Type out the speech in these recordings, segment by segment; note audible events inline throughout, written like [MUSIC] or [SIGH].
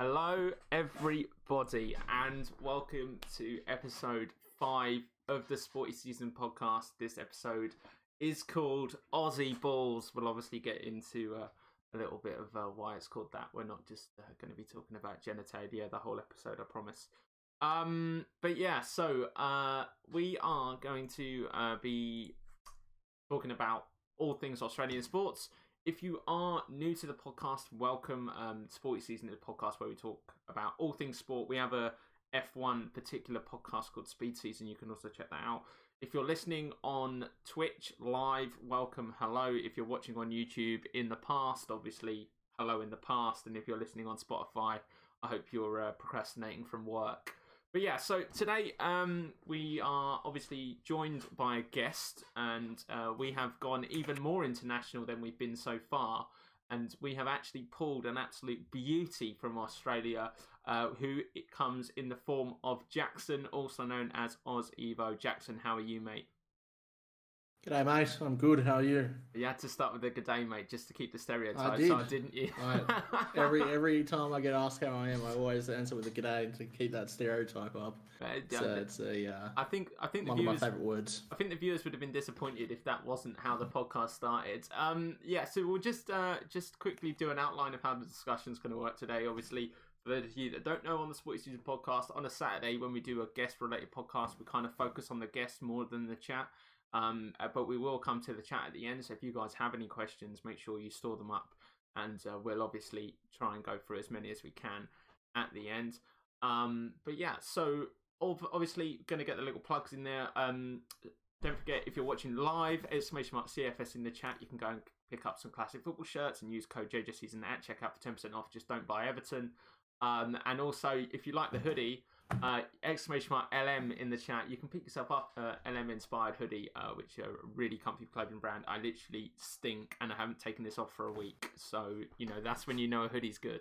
Hello, everybody, and welcome to episode five of the Sporty Season podcast. This episode is called Aussie Balls. We'll obviously get into uh, a little bit of uh, why it's called that. We're not just uh, going to be talking about genitalia the whole episode, I promise. Um, but yeah, so uh, we are going to uh, be talking about all things Australian sports. If you are new to the podcast, welcome. Um, Sporty Season is a podcast where we talk about all things sport. We have a F1 particular podcast called Speed Season. You can also check that out. If you're listening on Twitch live, welcome, hello. If you're watching on YouTube in the past, obviously, hello in the past. And if you're listening on Spotify, I hope you're uh, procrastinating from work. But yeah, so today um, we are obviously joined by a guest, and uh, we have gone even more international than we've been so far. And we have actually pulled an absolute beauty from Australia, uh, who it comes in the form of Jackson, also known as Aus Evo. Jackson, how are you, mate? G'day, mate. I'm good. How are you? You had to start with the good day, mate, just to keep the stereotype, I did. so didn't you? [LAUGHS] Every every time I get asked how I am, I always answer with a g'day to keep that stereotype up. Uh, It's, uh, it's a uh, I think I think the one of my viewers favourite words. I think the viewers would have been disappointed if that wasn't how the podcast started. Um, yeah, so we'll just uh, just quickly do an outline of how the discussion's going to work today. Obviously, for those of you that don't know, on the Sporty Season podcast, on a Saturday when we do a guest-related podcast, we kind of focus on the guest more than the chat. Um, uh, but we will come to the chat at the end. So if you guys have any questions, make sure you store them up, and uh, we'll obviously try and go through as many as we can at the end. Um, but yeah, so obviously going to get the little plugs in there. Um, don't forget if you're watching live, exclamation mark CFS in the chat. You can go and pick up some classic football shirts and use code JJSeason at checkout for ten percent off. Just don't buy Everton. Um, and also, if you like the hoodie, uh, exclamation mark LM in the chat. You can pick yourself up a LM inspired hoodie, uh, which are a really comfy clothing brand. I literally stink and I haven't taken this off for a week, so you know that's when you know a hoodie's good.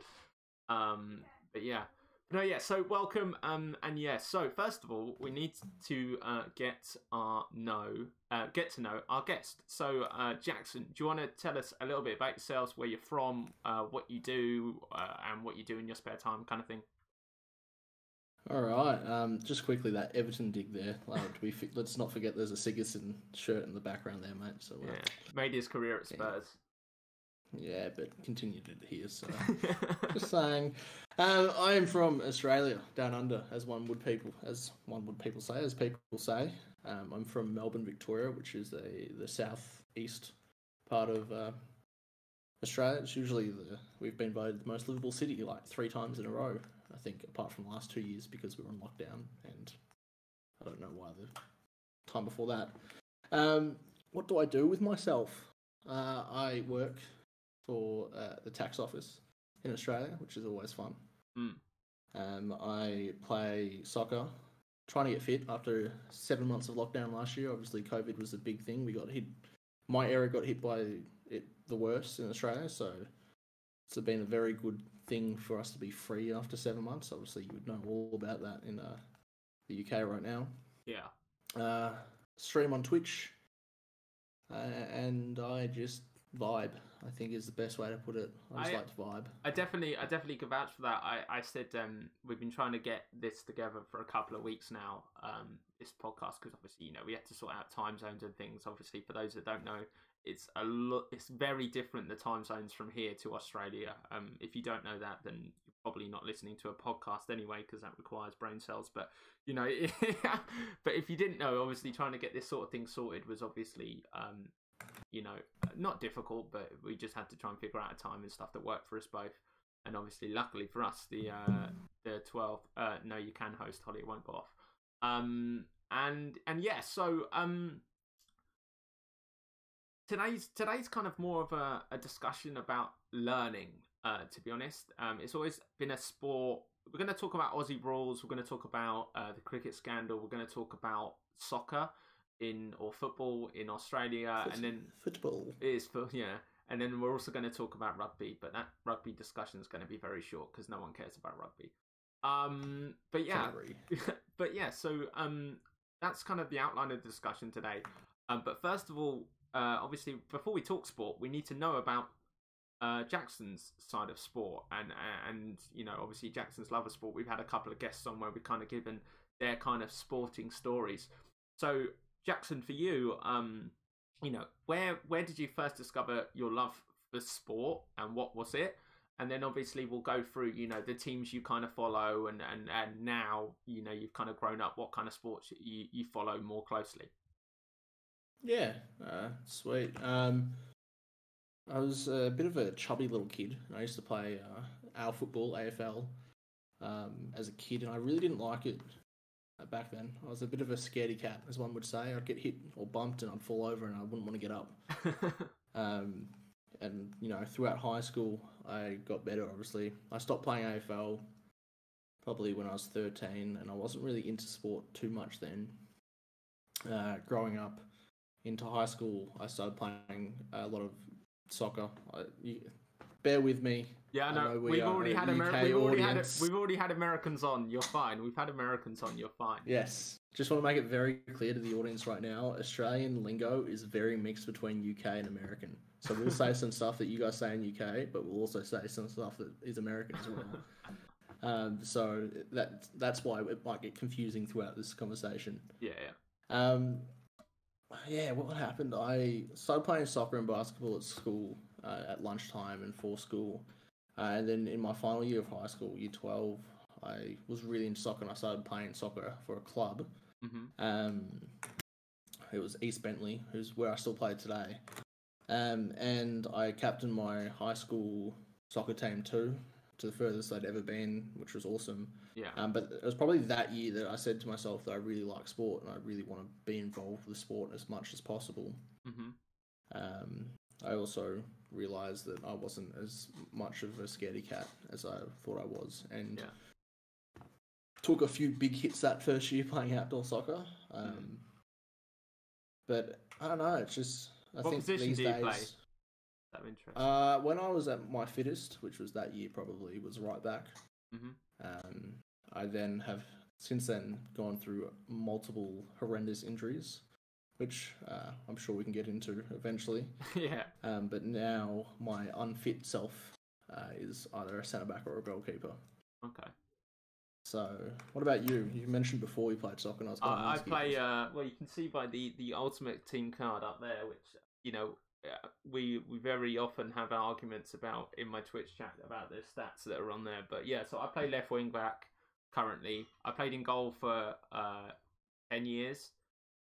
Um, but yeah. No, yeah. So welcome, um, and yeah. So first of all, we need to uh, get our know, uh, get to know our guest. So uh, Jackson, do you want to tell us a little bit about yourselves, where you're from, uh, what you do, uh, and what you do in your spare time, kind of thing? All right. Um, just quickly, that Everton dig there. Uh, we fi- let's not forget there's a Sigurdsson shirt in the background there, mate. So uh, Yeah, made his career at Spurs. yeah, but continued it here. So [LAUGHS] just saying, um, I am from Australia, down under, as one would people, as one would people say, as people say. Um, I'm from Melbourne, Victoria, which is the the southeast part of uh, Australia. It's usually the we've been voted the most livable city like three times in a row. I think, apart from the last two years because we were on lockdown, and I don't know why the time before that. Um, what do I do with myself? Uh, I work for uh, the tax office in Australia, which is always fun. Mm. Um, I play soccer, trying to get fit after seven months of lockdown last year. Obviously, COVID was a big thing. We got hit. My area got hit by it the worst in Australia, so it's been a very good thing for us to be free after seven months. Obviously, you would know all about that in uh, the UK right now. Yeah. Uh, stream on Twitch, uh, and I just vibe. I think is the best way to put it. I just I- like to vibe. I definitely, I definitely can vouch for that. I, I said um, we've been trying to get this together for a couple of weeks now. Um, this podcast because obviously you know we had to sort out time zones and things. Obviously, for those that don't know, it's a lot. It's very different the time zones from here to Australia. Um, if you don't know that, then you're probably not listening to a podcast anyway because that requires brain cells. But you know, [LAUGHS] but if you didn't know, obviously trying to get this sort of thing sorted was obviously um, you know, not difficult, but we just had to try and figure out a time and stuff that worked for us both. And obviously, luckily for us, the uh, the twelfth. Uh, no, you can host Holly. It won't go off. Um, and and yeah, so um, today's today's kind of more of a, a discussion about learning. Uh, to be honest, um, it's always been a sport. We're going to talk about Aussie rules. We're going to talk about uh, the cricket scandal. We're going to talk about soccer in or football in Australia, Foot- and then football. is for yeah. And then we're also going to talk about rugby, but that rugby discussion is going to be very short because no one cares about rugby. Um, but yeah, [LAUGHS] but yeah, so um, that's kind of the outline of the discussion today. Um, but first of all, uh, obviously, before we talk sport, we need to know about uh, Jackson's side of sport, and and you know, obviously Jackson's love of sport. We've had a couple of guests on where we've kind of given their kind of sporting stories. So Jackson, for you, um, you know, where where did you first discover your love for sport, and what was it? And then obviously we'll go through, you know, the teams you kind of follow, and and and now you know you've kind of grown up. What kind of sports you you follow more closely? Yeah, uh, sweet. Um, I was a bit of a chubby little kid. I used to play uh, our football, AFL, um, as a kid, and I really didn't like it uh, back then. I was a bit of a scaredy cat, as one would say. I'd get hit or bumped, and I'd fall over, and I wouldn't want to get up. [LAUGHS] um, and you know, throughout high school, I got better. Obviously, I stopped playing AFL probably when I was thirteen, and I wasn't really into sport too much then. Uh, growing up into high school, I started playing a lot of soccer. I, you, bear with me. Yeah, I no, know we we've already had UK we've already had audience. we've already had Americans on. You're fine. We've had Americans on. You're fine. Yes, just want to make it very clear to the audience right now. Australian lingo is very mixed between UK and American. So we'll say some stuff that you guys say in UK, but we'll also say some stuff that is American as well. Um, so that that's why it might get confusing throughout this conversation. Yeah, yeah. Um, yeah, what happened? I started playing soccer and basketball at school uh, at lunchtime and for school, uh, and then in my final year of high school, year twelve, I was really into soccer and I started playing soccer for a club. hmm Um, it was East Bentleigh, who's where I still play today. Um, and I captained my high school soccer team too, to the furthest I'd ever been, which was awesome. Yeah. Um, but it was probably that year that I said to myself that I really like sport and I really want to be involved with sport as much as possible. hmm Um, I also realized that I wasn't as much of a scaredy cat as I thought I was, and Yeah. took a few big hits that first year [LAUGHS] playing outdoor soccer. Um, But I don't know. It's just I What think these days. Play? That interest. Uh, when I was at my fittest, which was that year probably, was right back. Mhm. Um, I then have since then gone through multiple horrendous injuries, which uh, I'm sure we can get into eventually. [LAUGHS] yeah. Um, but now my unfit self uh, is either a centre back or a goalkeeper. Okay. So, what about you? You mentioned before you played soccer, and I was going to I, I ask you play. Uh, well, you can see by the the ultimate team card up there, which you know uh, we we very often have arguments about in my Twitch chat about the stats that are on there. But yeah, so I play left wing back currently. I played in goal for uh, ten years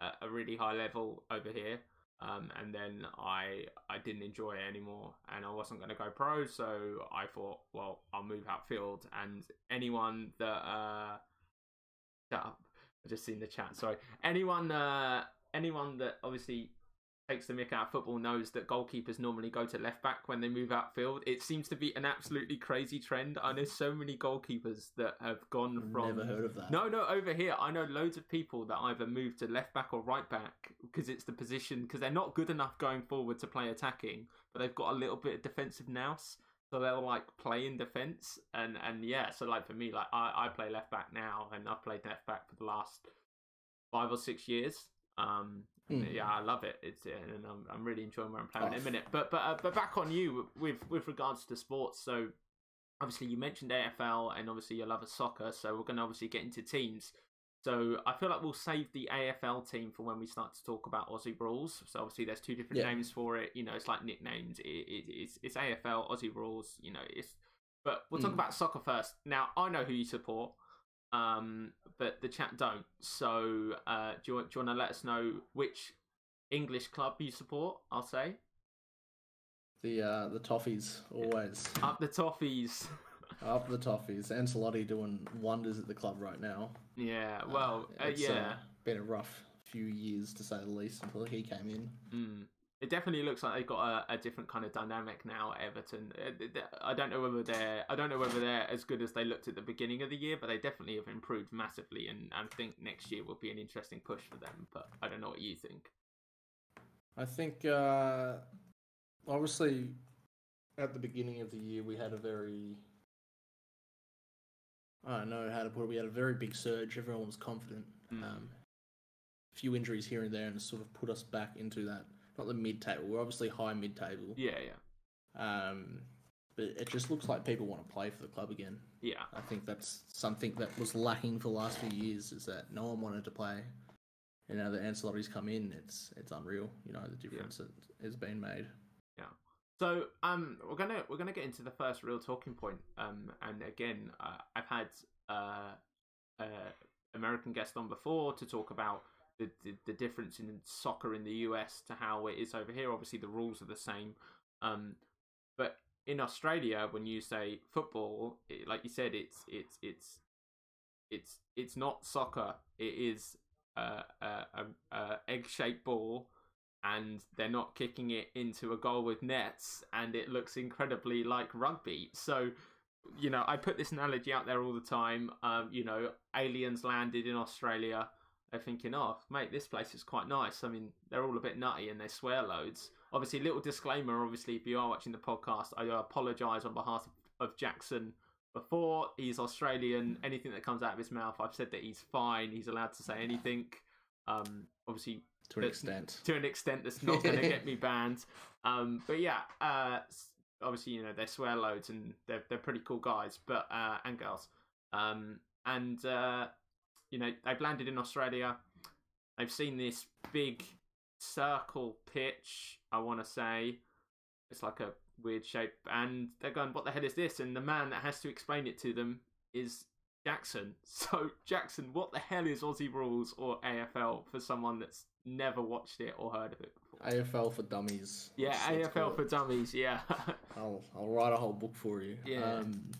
at a really high level over here. Um, and then I I didn't enjoy it anymore, and I wasn't going to go pro, so I thought, well, I'll move outfield. And anyone that uh, shut up, I just seen the chat. Sorry, anyone uh, anyone that obviously takes the mick out of football knows that goalkeepers normally go to left back when they move outfield. It seems to be an absolutely crazy trend. I know so many goalkeepers that have gone from Never heard of that. no, no, over here, I know loads of people that either move to left back or right back because it's the position, because they're not good enough going forward to play attacking, but they've got a little bit of defensive nous. So they'll like play in defense. And, and yeah, so like for me, like I, I play left back now, and I've played left back for the last five or six years. Um, Hmm. yeah, I love it. It's and I'm, I'm really enjoying where I'm playing in a minute. But but uh, but back on you with with regards to sports. So obviously you mentioned AFL and obviously your love of soccer. So we're going to obviously get into teams. So I feel like we'll save the AFL team for when we start to talk about Aussie rules. So obviously there's two different Yeah. names for it. You know, it's like nicknames. It, it, it's it's AFL Aussie rules. You know, it's but we'll talk Mm. about soccer first. Now I know who you support. Um, but the chat don't. So, uh, do you, want- do you want to let us know which English club you support? I'll say The uh, the Toffees always up the Toffees. [LAUGHS] up the Toffees. Ancelotti doing wonders at the club right now. yeah, well, uh, it's, yeah. been a rough few years to say the least until he came in. Mm. It definitely looks like they've got a, a different kind of dynamic now at Everton. Uh, I don't know whether they're I don't know whether they're as good as they looked at the beginning of the year, but they definitely have improved massively, and I think next year will be an interesting push for them. But I don't know what you think. I think uh, obviously at the beginning of the year we had a very I don't know how to put it. We had a very big surge. Everyone was confident. Mm. Um, a few injuries here and there, and sort of put us back into that not the mid table. We're obviously high mid table, Yeah, yeah, Um, but it just looks like people want to play for the club again. Yeah. I think that's something that was lacking for the last few years is that no one wanted to play. And now that Ancelotti's come in, it's it's unreal. You know the difference that has been made. Yeah. So um, we're gonna we're gonna get into the first real talking point. Um, and again, uh, I've had uh, uh, American guest on before to talk about the, the the difference in soccer in the US to how it is over here. Obviously, the rules are the same. Um, but in Australia, when you say football, it, like you said, it's it's it's it's it's not soccer. It is a, a, a, a egg shaped ball and they're not kicking it into a goal with nets and it looks incredibly like rugby so you know i put this analogy out there all the time um you know aliens landed in australia they're thinking oh mate this place is quite nice i mean they're all a bit nutty and they swear loads obviously little disclaimer obviously if you are watching the podcast i apologize on behalf of jackson before he's australian anything that comes out of his mouth i've said that he's fine he's allowed to say anything um obviously To an extent. to an extent that's not going to get me [LAUGHS] banned. Um, but yeah, uh, obviously you know they swear loads and they're they're pretty cool guys, but uh, and girls. Um, and uh, you know they've landed in Australia. They've seen this big circle pitch. I want to say it's like a weird shape, and they're going, "What the hell is this?" And the man that has to explain it to them is Jackson. [LAUGHS] So, Jackson, what the hell is Aussie rules or AFL for someone that's never watched it or heard of it before? AFL for dummies. yeah, AFL for dummies. Yeah, [LAUGHS] I'll I'll write a whole book for you. Yeah. Um,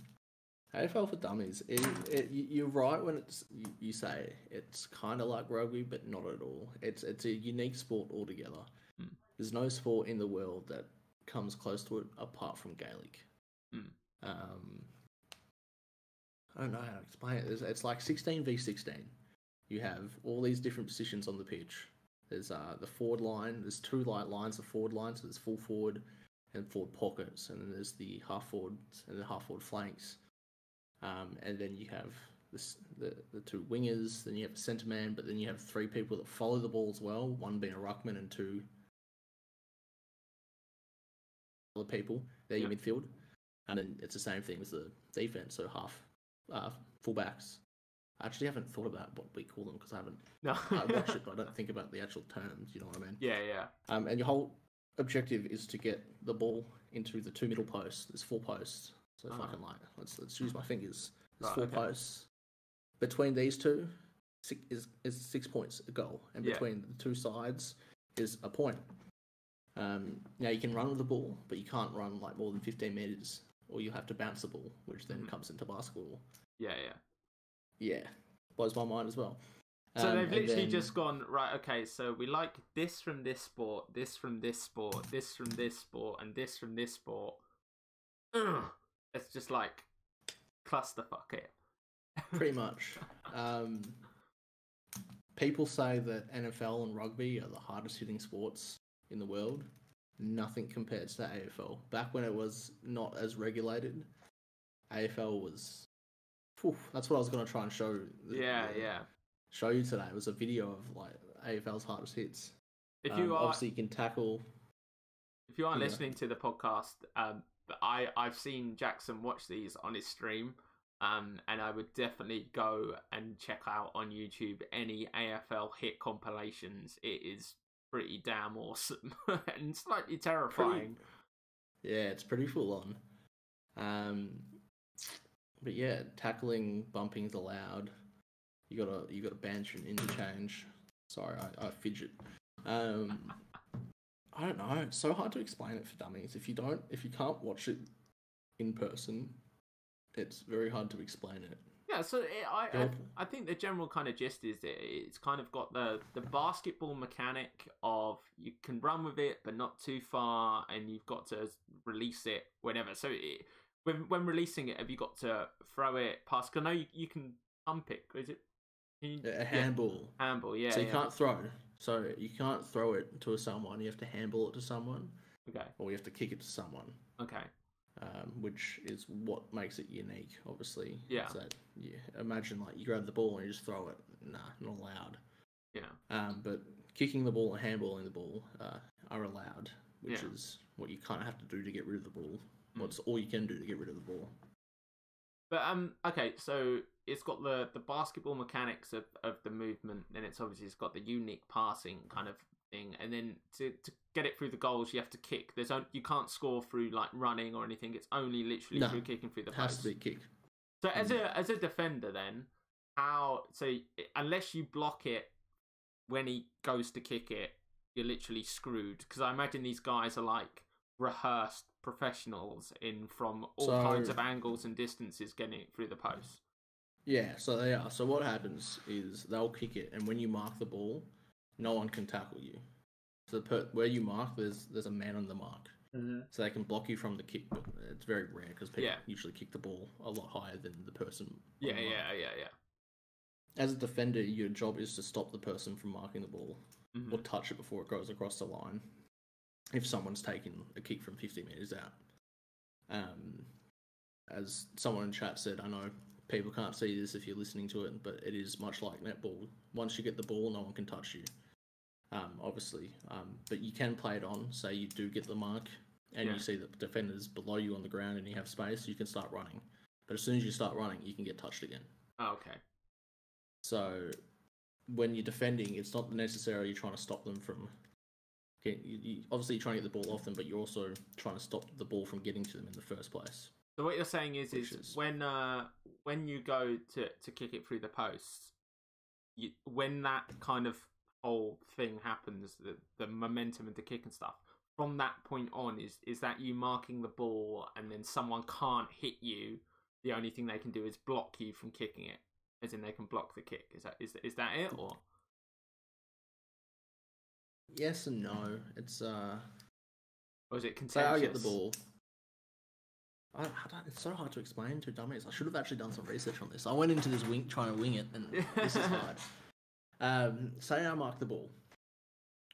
AFL for dummies. It, it, you- you're right when it's you, you say it's kind of like rugby, but not at all. It's it's a unique sport altogether. Mm. There's no sport in the world that comes close to it apart from Gaelic. Mm. Um, I don't know how to explain it. It's, it's like 16 v 16. You have all these different positions on the pitch. There's uh, the forward line. There's two light lines of forward line, So there's full forward and forward pockets, and then there's the half forwards and the half forward flanks. Um, and then you have this, the the two wingers. Then you have a centre man, but then you have three people that follow the ball as well. One being a ruckman and two other people. They're your midfield, and then it's the same thing as the defense. So half uh, fullbacks. I actually haven't thought about what we call them because I haven't. [LAUGHS] no, I watch it, but I don't think about the actual terms. You know what I mean? yeah, yeah, Um, and your whole objective is to get the ball into the two middle posts. There's four posts. So if. I can like, let's let's use my fingers. There's Right, four okay. posts. Between these two, six, is is six points a goal, and Yeah. between the two sides is a point. Um, now you can run with the ball, but you can't run like more than 15 meters, or you have to bounce the ball, which then Mhm. comes into basketball. yeah, yeah. Yeah, blows my mind as well. So Um, they've literally then- just gone right. Okay, so we like this from this sport, this from this sport, this from this sport, and this from this sport. [CLEARS THROAT] Ugh. It's just like clusterfuck it. pretty [LAUGHS] much. Um, people say that NFL and rugby are the hardest hitting sports in the world. Nothing compares to AFL. Back when it was not as regulated, AFL was. Phew, that's what I was going to try and show. the- Yeah, the- yeah. Show you today. It was a video of like AFL's hardest hits. If Um, you are obviously you can tackle. if you are Yeah. listening to the podcast, um, but I I've seen Jackson watch these on his stream, um, and I would definitely go and check out on YouTube any AFL hit compilations. It is pretty damn awesome [LAUGHS] and slightly terrifying. Yeah, it's pretty full on. Um, but yeah, tackling, bumping's allowed. You gotta you gotta bench and interchange. Sorry, I, I fidget. Um, I don't know. It's so hard to explain it for dummies. If you don't, if you can't watch it in person, it's very hard to explain it. Yeah, so it, I, I I think the general kind of gist is that it's kind of got the the basketball mechanic of you can run with it but not too far, and you've got to release it whenever. So it, when when releasing it, have you got to throw it past? 'cause I know you, you can pump it. Is it? You, A handball. handball, yeah. so you yeah. can't throw. So you can't throw it to someone. You have to handball it to someone, Okay, or you have to kick it to someone. okay, um, which is what makes it unique. Obviously, Yeah. Is that yeah, imagine like you grab the ball and you just throw it. Nah, not allowed. yeah, Um, but kicking the ball and handballing the ball uh, are allowed, which Yeah. is what you kind of have to do to get rid of the ball. Mm. What's all you can do to get rid of the ball. But um, okay, so it's got the the basketball mechanics of, of the movement, and it's obviously it's got the unique passing kind of thing, and then to, to get it through the goals, you have to kick. There's only, you can't score through like running or anything. It's only literally No. through kicking through the It has post. to be kick. So as a as a defender, then how? So unless you block it when he goes to kick it, you're literally screwed. Because I imagine these guys are like rehearsed professionals in from all So- kinds of angles and distances getting it through the post. Yeah, so they are. So what happens is they'll kick it, and when you mark the ball, no one can tackle you. So the per- where you mark, there's there's a man on the mark, Mm-hmm. so they can block you from the kick. But it's very rare because people Yeah. usually kick the ball a lot higher than the person. on Yeah, the mark. yeah, yeah, yeah. As a defender, your job is to stop the person from marking the ball Mhm. or touch it before it goes across the line. If someone's taking a kick from 50 meters out, um, as someone in chat said, I know people can't see this if you're listening to it, but it is much like netball. Once you get the ball, no one can touch you. Um, obviously, um, but you can play it on. Say you do get the mark, and Yeah. you see the defenders below you on the ground, and you have space, you can start running. But as soon as you start running, you can get touched again. Oh, okay. So when you're defending, it's not necessarily trying to stop them from. Okay, you, you, obviously, you're trying to get the ball off them, but you're also trying to stop the ball from getting to them in the first place. So what you're saying is, is, is- when uh when you go to to kick it through the posts, you when that kind of whole thing happens, the the momentum and the kick and stuff. From that point on, is is that you marking the ball, and then someone can't hit you. The only thing they can do is block you from kicking it, as in they can block the kick. Is that is is that it or? Yes and no. It's uh, Or is it say I contentious? get the ball. I, I don't, it's so hard to explain to dummies. I should have actually done some research on this. I went into this wing trying to wing it, and [LAUGHS] this is hard. Um, say I mark the ball,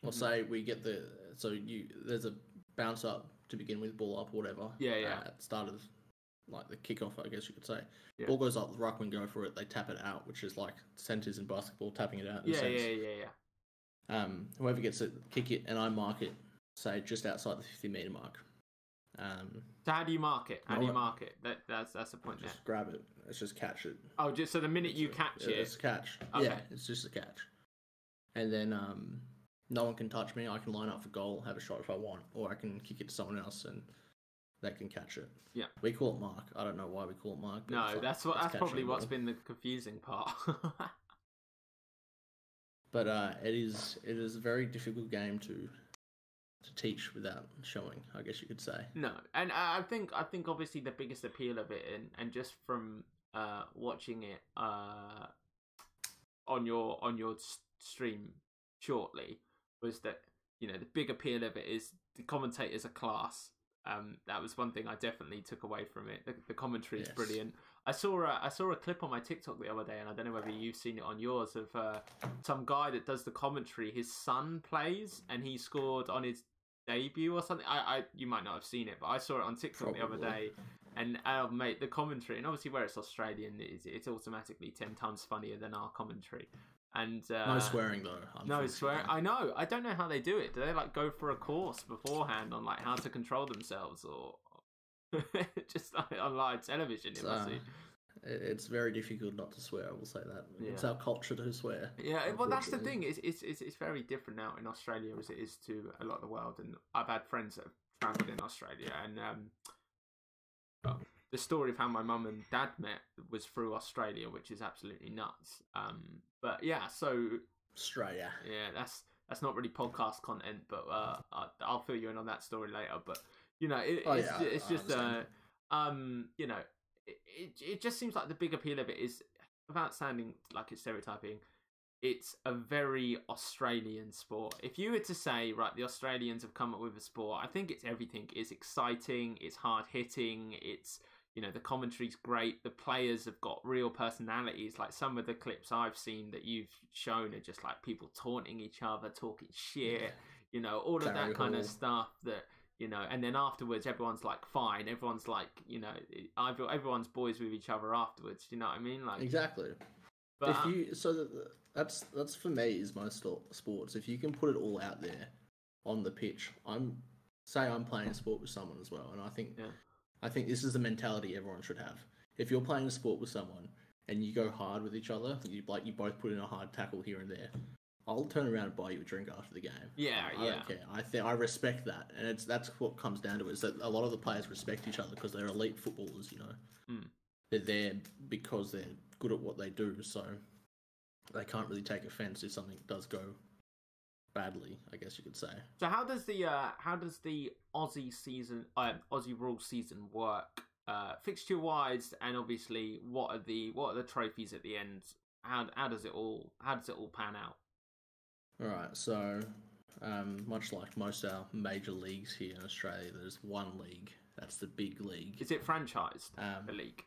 or Mhm. say we get the so you there's a bounce up to begin with, ball up, whatever. Yeah, yeah. Uh, at the start of like the kickoff, I guess you could say. Yeah. Ball goes up, the ruckman go for it. They tap it out, which is like centers in basketball, tapping it out. Yeah, sense. yeah, yeah, yeah. Um, whoever gets it, kick it, and I mark it, say just outside the 50 meter mark. Um, So how do you mark it? How No, do you mark it? That that's that's the point there. just grab it. Let's just catch it. Oh, just so the minute you a- catch yeah, it, It's a catch. Okay. Yeah, it's just a catch. And then um, no one can touch me. I can line up for goal, have a shot if I want, or I can kick it to someone else and they can catch it. Yeah. We call it mark. I don't know why we call it mark. No, like- that's what. it's That's probably what's been the confusing part. [LAUGHS] But uh, it is it is a very difficult game to to teach without showing. I guess you could say. no, and I think I think obviously the biggest appeal of it, and and just from uh watching it uh on your on your stream shortly was that you know the big appeal of it is the commentators are class. Um, that was one thing I definitely took away from it. The, the commentary is Yes. brilliant. I saw a, I saw a clip on my TikTok the other day, and I don't know whether you've seen it on yours of uh, some guy that does the commentary. His son plays, and he scored on his debut or something. I, I you might not have seen it, but I saw it on TikTok the other day. And uh, mate, the commentary, and obviously where it's Australian, it's, it's automatically ten times funnier than our commentary. And uh, No swearing though. no unfortunately. swear. I know. I don't know how they do it. Do they like go for a course beforehand on like how to control themselves, or [LAUGHS] just like, on live television? It be. it's very difficult not to swear. I will say that. It's our culture to swear. Yeah, well, that's the thing. It's, it's it's it's very different now in Australia as it is to a lot of the world. And I've had friends that have travelled in Australia, and um, well, the story of how my mum and dad met was through Australia, which is absolutely nuts. Um, but yeah, so Australia. yeah, that's that's not really podcast content, but uh, I'll fill you in on that story later. But you know, it, Oh, it's, yeah, it's just uh, um, you know, it, it it just seems like the big appeal of it is without sounding like it's stereotyping. It's a very Australian sport. If you were to say, right, the Australians have come up with a sport, I think it's everything. It's exciting. It's hard hitting. It's you know the commentary's great. The players have got real personalities. Like some of the clips I've seen that you've shown are just like people taunting each other, talking shit. [LAUGHS] You know, all of that kind of stuff. That you know, and then afterwards, everyone's like fine. Everyone's like, you know, everyone's boys with each other afterwards. You know what I mean? Like, Exactly. but if um, you so that that's that's for me is most sports. If you can put it all out there on the pitch, I'm say I'm playing a sport with someone as well, and I think Yeah. I think this is the mentality everyone should have. If you're playing a sport with someone and you go hard with each other, you like you both put in a hard tackle here and there. I'll turn around and buy you a drink after the game. Yeah, I yeah. don't care. I think I respect that, and it's that's what comes down to it, is that a lot of the players respect each other because they're elite footballers. You know, Hmm. they're there because they're good at what they do, so they can't really take offense if something does go badly. I guess you could say. So how does the uh, how does the Aussie season, uh, Aussie rule season work? Uh, fixture wise, and obviously, what are the what are the trophies at the end? How how does it all how does it all pan out? All right, so um, much like most of our major leagues here in Australia, there's one league. That's the big league. Is it franchised Um, the league?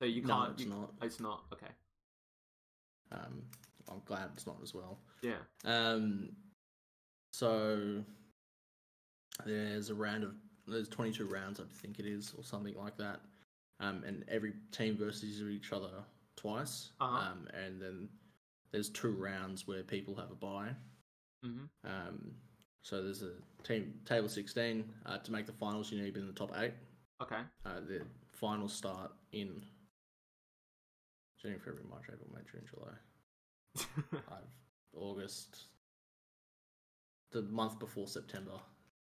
So you can't. No, it's you- not. It's not. Okay. Um, I'm glad it's not as well. Yeah. Um, so there's a round of there's 22 rounds, I think it is, or something like that. Um, and every team versus each other twice. Uh-huh. Um, and then there's two rounds where people have a bye. Hmm Um, so there's a team table 16. Uh, to make the finals, you need to be in the top eight. Okay. Uh, the finals start in January, February, March, April, May, June, July. [LAUGHS] I've August, the month before September.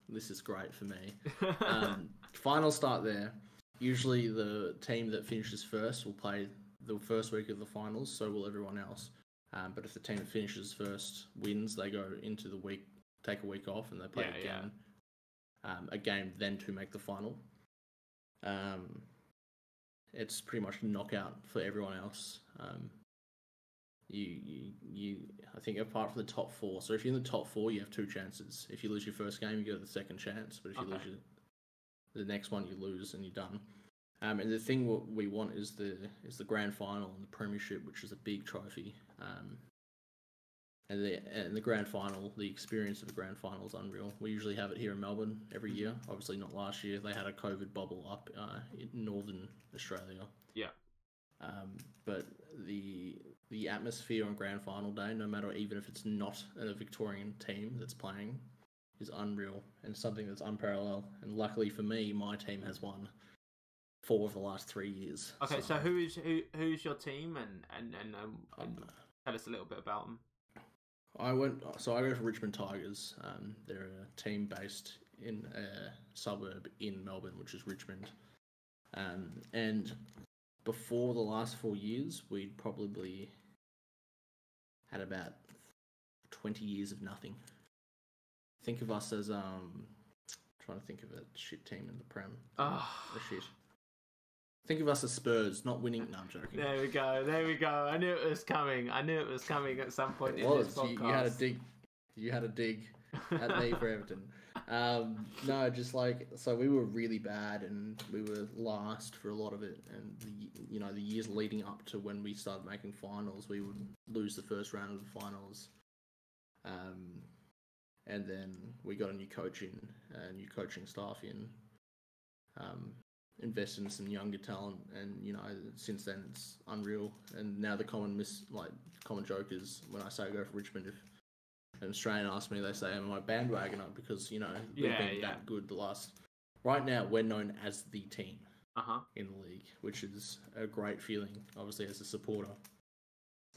This is great for me. [LAUGHS] Um, final start there. Usually, the team that finishes first will play the first week of the finals. So will everyone else. Um, but if the team that finishes first wins, they go into the week, take a week off, and they play Yeah, yeah. again. Um, a game then to make the final. Um, it's pretty much knockout for everyone else. Um, you, you, you, I think apart from the top four. So if you're in the top four, you have two chances. If you lose your first game, you go to the second chance. But if you Okay. lose your, the next one, you lose and you're done. Um, and the thing what we want is the is the grand final and the premiership, which is a big trophy. Um, and the and the grand final, the experience of the grand final is unreal. We usually have it here in Melbourne every year. Obviously, not last year. They had a COVID bubble up uh, in northern Australia. Yeah. Um, but the the atmosphere on grand final day, no matter even if it's not a Victorian team that's playing, is unreal and something that's unparalleled. And luckily for me, my team has won four of the last three years. okay. So who is who who's your team and and and, um, and tell us a little bit about them. I went. So I go for Richmond Tigers. Um, they're a team based in a suburb in Melbourne, which is Richmond. Um, and before the last four years, we'd probably had about twenty years of nothing. Think of us as um, trying to think of a shit team in the Prem. Ah. A shit. Think of us as Spurs, not winning. No, I'm joking. There we go. There we go. I knew it was coming. I knew it was coming at some point It in was. this You, podcast. you had a dig. You had a dig at me for [LAUGHS] Everton. Um, no, just like so, we were really bad, and we were last for a lot of it. And the you know the years leading up to when we started making finals, we would lose the first round of the finals. Um, and then we got a new coach in, a new coaching staff in. Um, invested in some younger talent, and you know since then it's unreal. And now the common mis like common joke is when I say I go for Richmond, if an Australian asks me, they say, "Am I bandwagoner?" Because you know we've Yeah, been yeah. that good the last. Right now, we're known as the team Uh huh. in the league, which is a great feeling, obviously as a supporter.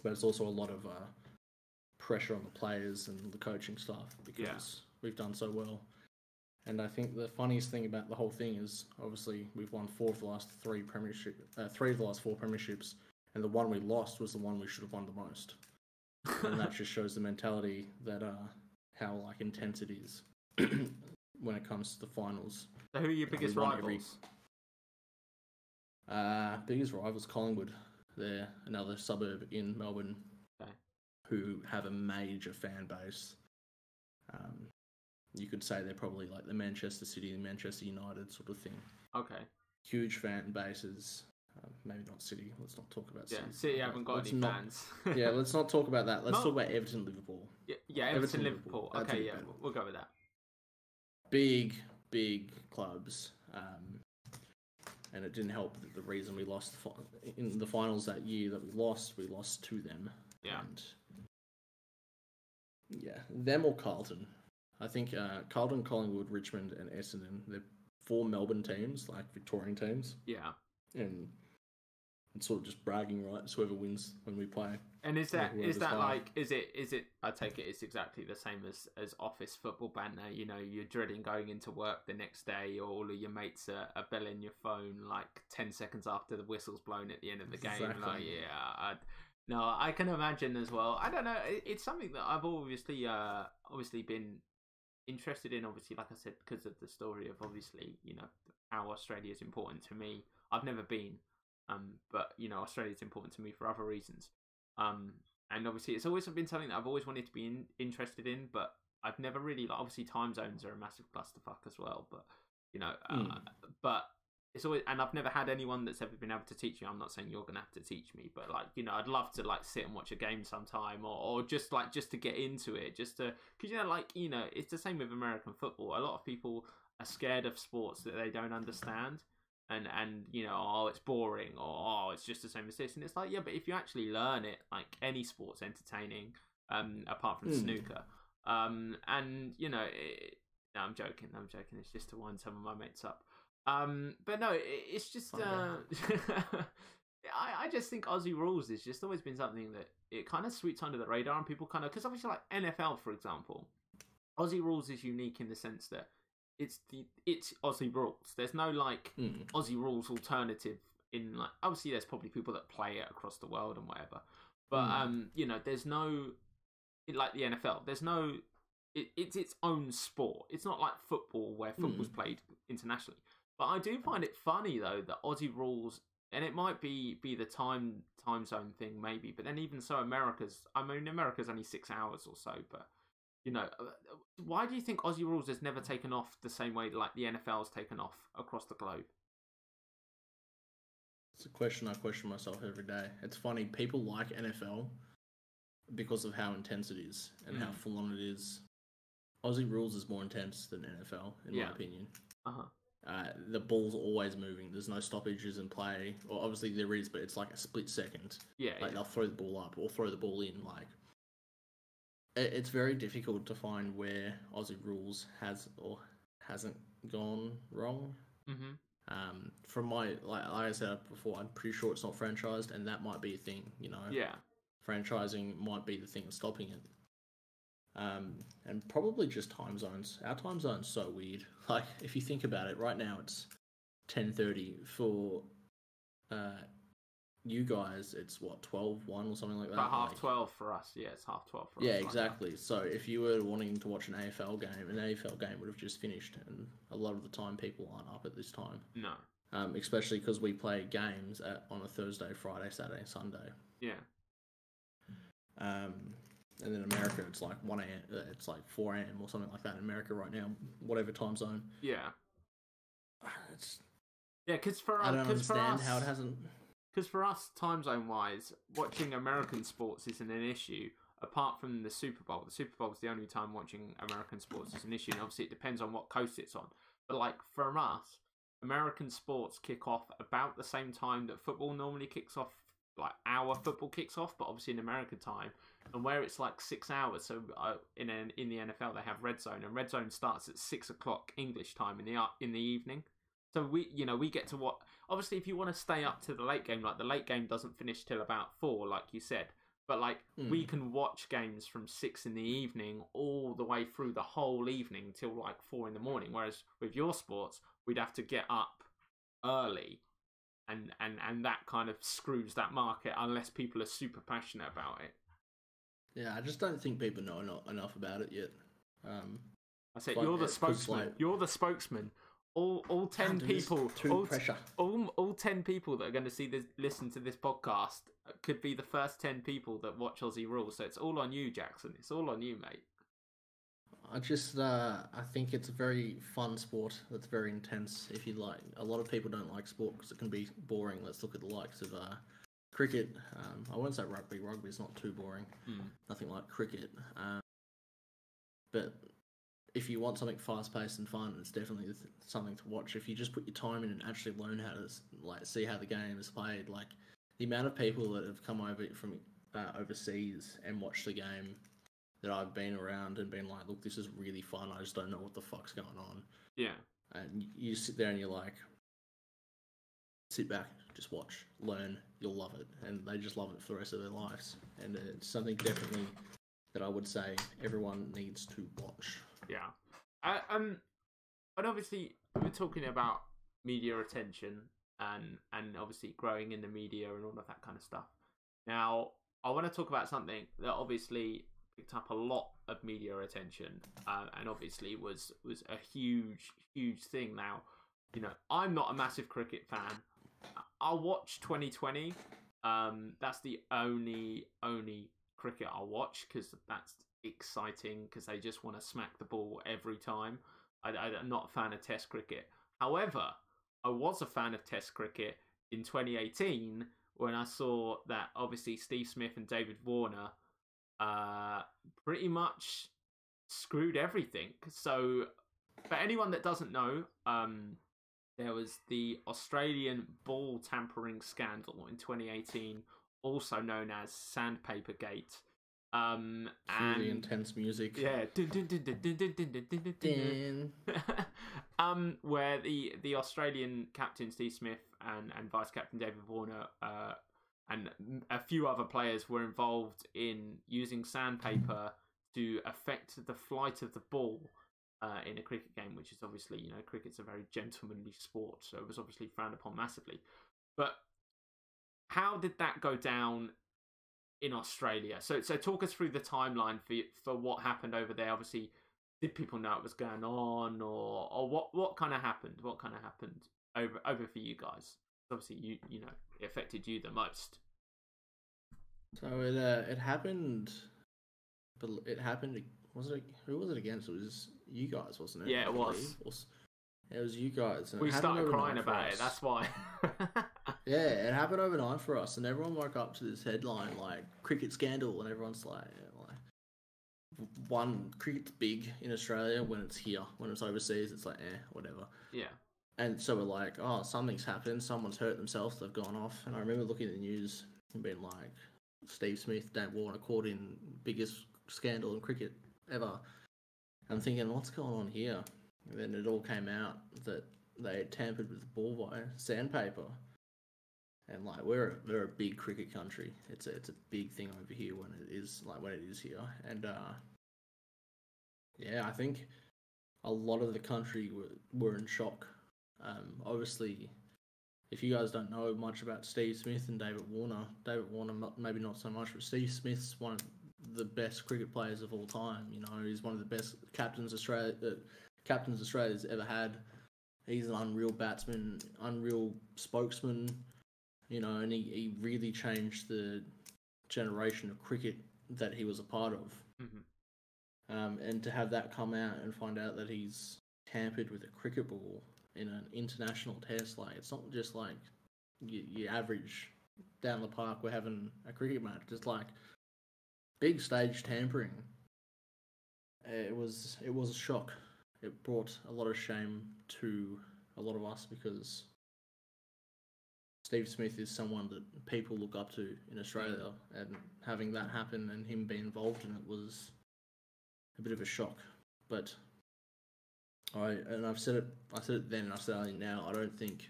But it's also a lot of uh, pressure on the players and the coaching staff because we've done so well. And I think the funniest thing about the whole thing is obviously we've won four of the last three premiership, uh, three of the last four premierships, and the one we lost was the one we should have won the most. [LAUGHS] and that just shows the mentality that uh, how like intense it is [CLEARS THROAT] when it comes to the finals. So who are your biggest won every- rivals? Uh, biggest rivals Collingwood. They're another suburb in Melbourne Okay. who have a major fan base. Um, you could say they're probably like the Manchester City and Manchester United sort of thing. Okay. Huge fan bases. Uh, maybe not City. Let's not talk about Yeah. City. City haven't got Let's any not- fans. [LAUGHS] yeah, let's not talk about that. Let's No. talk about Everton, Liverpool. yeah, yeah, Everton, Everton, Liverpool. Liverpool. Okay, yeah, we'll- we'll go with that. Big, big clubs. Um, and it didn't help that the reason we lost in the finals that year that we lost, we lost to them. Yeah. And yeah, them or Carlton. I think uh, Carlton, Collingwood, Richmond, and Essendon. They're four Melbourne teams, like Victorian teams, Yeah. and it's sort of just bragging rights. Whoever wins when we play. And is that is that higher. like is it is it I take it it's exactly the same as as office football banter, you know, you're dreading going into work the next day or all of your mates are, are belling your phone like ten seconds after the whistle's blown at the end of the game. Like yeah, I, no, I can imagine as well. I don't know, it, it's something that I've obviously uh obviously been interested in obviously like I said because of the story of obviously, you know, how Australia is important to me. I've never been um but you know, Australia is important to me for other reasons. Um, and obviously, it's always been something that I've always wanted to be in, interested in, but I've never really like. Obviously, time zones are a massive clusterfuck as well, but you know, uh, Mm. but it's always and I've never had anyone that's ever been able to teach me. I'm not saying you're gonna have to teach me, but like you know, I'd love to like sit and watch a game sometime, or, or just like just to get into it, just to because you know, like you know, it's the same with American football. A lot of people are scared of sports that they don't understand and and you know oh it's boring or oh it's just the same as this and it's like yeah but if you actually learn it like any sport's entertaining um apart from Hmm. snooker um and you know it, no i'm joking i'm joking it's just to wind some of my mates up um but no it, it's just uh [LAUGHS] I, I just think Aussie rules has just always been something that it kind of sweeps under the radar and people kind of because obviously like NFL for example, Aussie rules is unique in the sense that it's the it's Aussie rules. There's no like Mm. Aussie rules alternative in like obviously there's probably people that play it across the world and whatever, but Mm. um you know there's no like the NFL. There's no it, it's its own sport. It's not like football where football's played internationally. But I do find it funny though that Aussie rules, and it might be be the time time zone thing maybe, but then even so, America's. I mean, America's only six hours or so, but you know, uh, why do you think Aussie rules has never taken off the same way like the NFL's taken off across the globe? It's a question I question myself every day. It's funny, people like NFL because of how intense it is and how Mm. full on it is. Aussie rules is more intense than NFL, in Yeah. my opinion. Uh huh. Uh, the ball's always moving. There's no stoppages in play. Or obviously there is, but it's like a split second. Yeah. Like yeah. they'll throw the ball up or throw the ball in. Like it, it's very difficult to find where Aussie rules has or hasn't gone wrong. Mhm. Um, from my like, like I said before, I'm pretty sure it's not franchised, and that might be a thing. You know, Yeah. franchising might be the thing stopping it. Um, and probably just time zones. Our time zone's so weird. [LAUGHS] Like if you think about it, right now it's ten thirty for uh, you guys. It's what 12, 1 or something like that. About half Like- twelve for us. Yeah, it's half twelve for Yeah, us. Yeah, exactly. So if you were wanting to watch an AFL game, an AFL game would have just finished, and a lot of the time people aren't up at this time. No. Um, especially because we play games at, on a Thursday, Friday, Saturday, Sunday. Yeah. Um, and then America, it's like one a.m. uh, It's like four a.m. or something like that in America right now, whatever time zone. Yeah. [SIGHS] It's, Yeah, because for I don't cause understand us, how it hasn't. Because for us, time zone wise, watching American sports isn't an issue. Apart from the Super Bowl, the Super Bowl is the only time watching American sports is an issue, and obviously it depends on what coast it's on. But like for us, American sports kick off about the same time that football normally kicks off. Like our football kicks off, but obviously in American time, and where it's like six hours. So uh, in an, in the NFL they have red zone, and red zone starts at six o'clock English time in the in the evening. So we, you know, we get to what. Obviously, if you want to stay up to the late game, like the late game doesn't finish till about four, like you said. But like we Hmm. can watch games from six in the evening all the way through the whole evening till like four in the morning. Whereas with your sports, we'd have to get up early, and and and that kind of screws that market unless people are super passionate about it. Yeah, I just don't think people know eno- enough about it yet. Um, I said you're the spokesman. like- You're the spokesman. All all ten can't do this, people. All, pressure. all all ten people that are going to see this, listen to this podcast could be the first ten people that watch Aussie Rules. So it's all on you, Jackson. It's all on you, mate. I just, uh, I think it's a very fun sport that's very intense. If you like, a lot of people don't like sport because it can be boring. Let's look at the likes of uh, cricket. Um, I won't say rugby. Rugby is not too boring. Nothing like cricket. Um, but if you want something fast paced and fun, it's definitely something to watch. If you just put your time in and actually learn how to like see how the game is played, like the amount of people that have come over from uh, overseas and watched the game that I've been around and been like, look, this is really fun. I just don't know what the fuck's going on. Yeah. And you sit there and you're like, sit back, just watch, learn, you'll love it. And they just love it for the rest of their lives. And it's something definitely that I would say everyone needs to watch. Yeah. I, um, and obviously we're talking about media attention and and obviously growing in the media and all of that kind of stuff. Now, I want to talk about something that obviously picked up a lot of media attention uh, and obviously was was a huge huge thing. Now, you know, I'm not a massive cricket fan. I'll watch 2020. Um, that's the only only cricket I'll watch because that's exciting because they just want to smack the ball every time. I, I'm not a fan of Test cricket. However, I was a fan of Test cricket in 2018 when I saw that obviously Steve Smith and David Warner uh, pretty much screwed everything. So, for anyone that doesn't know, um, there was the Australian ball tampering scandal in 2018, also known as Sandpaper Gate. Um, and really intense music, yeah, um, where the the Australian captain Steve Smith and and vice captain David Warner uh, and a few other players were involved in using sandpaper to affect the flight of the ball uh, in a cricket game, which is obviously you know cricket's a very gentlemanly sport, so it was obviously frowned upon massively. But how did that go down in Australia? So so talk us through the timeline for for what happened over there. Obviously, did people know it was going on, or or what what kind of happened? What kind of happened over over for you guys? Obviously, you you know it affected you the most. So it uh, it happened, but it happened. Was it who was it against? It was you guys, wasn't it? Yeah, it was. It was you guys. and We started crying about it. us. That's why. [LAUGHS] Yeah, it happened overnight for us, and everyone woke up to this headline like cricket scandal, and everyone's like, like one cricket's big in Australia when it's here. When it's overseas, it's like, eh, whatever. yeah. And so we're like, oh, something's happened. Someone's hurt themselves. They've gone off. And I remember looking at the news and being like, Steve Smith, Dan Warner caught in biggest scandal in cricket ever. I'm thinking, what's going on here? And then it all came out that they had tampered with ball by sandpaper. And like we're a, we're a big cricket country. It's a it's a big thing over here when it is like when it is here. And uh, yeah, I think a lot of the country were, were in shock. Um, obviously, if you guys don't know much about Steve Smith and David Warner, David Warner maybe not so much, but Steve Smith's one of the best cricket players of all time. You know, he's one of the best captains Australia uh, captains Australia's ever had. He's an unreal batsman, unreal spokesman. You know, and he, he really changed the generation of cricket that he was a part of. hmm Um, and to have that come out and find out that he's tampered with a cricket ball in an international test, like it's not just like you, you average down the park we're having a cricket match. It's like big stage tampering. Uh, it was it was a shock. It brought a lot of shame to a lot of us because Steve Smith is someone that people look up to in Australia, and having that happen and him be involved in it was a bit of a shock. But I and I've said it I said it then and I said it now, I don't think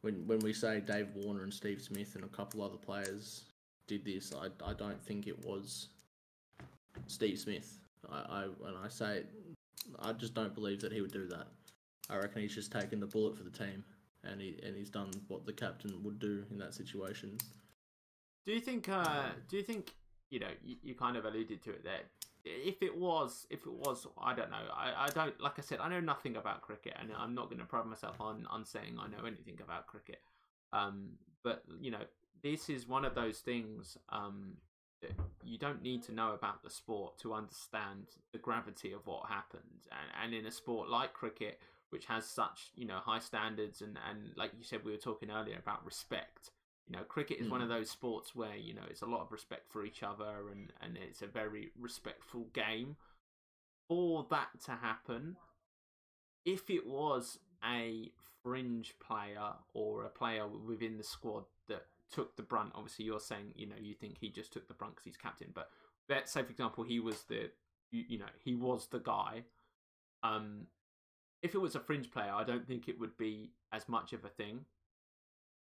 when when we say Dave Warner and Steve Smith and a couple other players did this, I I don't think it was Steve Smith. I, I when I say I just don't believe that he would do that. I reckon he's just taken the bullet for the team and he and he's done what the captain would do in that situation. Do you think? Uh, do you think? You know, you, you kind of alluded to it there. If it was, if it was, I don't know. I, I don't like I said. I know nothing about cricket, and I'm not going to pride myself on on saying I know anything about cricket. Um, but you know, this is one of those things. Um, that you don't need to know about the sport to understand the gravity of what happened, and and in a sport like cricket, which has such you know high standards, and and like you said, we were talking earlier about respect. You know, cricket is one Mm. of those sports where you know it's a lot of respect for each other, and and it's a very respectful game. For that to happen, if it was a fringe player or a player within the squad that took the brunt, obviously you're saying you know you think he just took the brunt because he's captain, but let's say for example he was the you, you know he was the guy. Um, if it was a fringe player, I don't think it would be as much of a thing.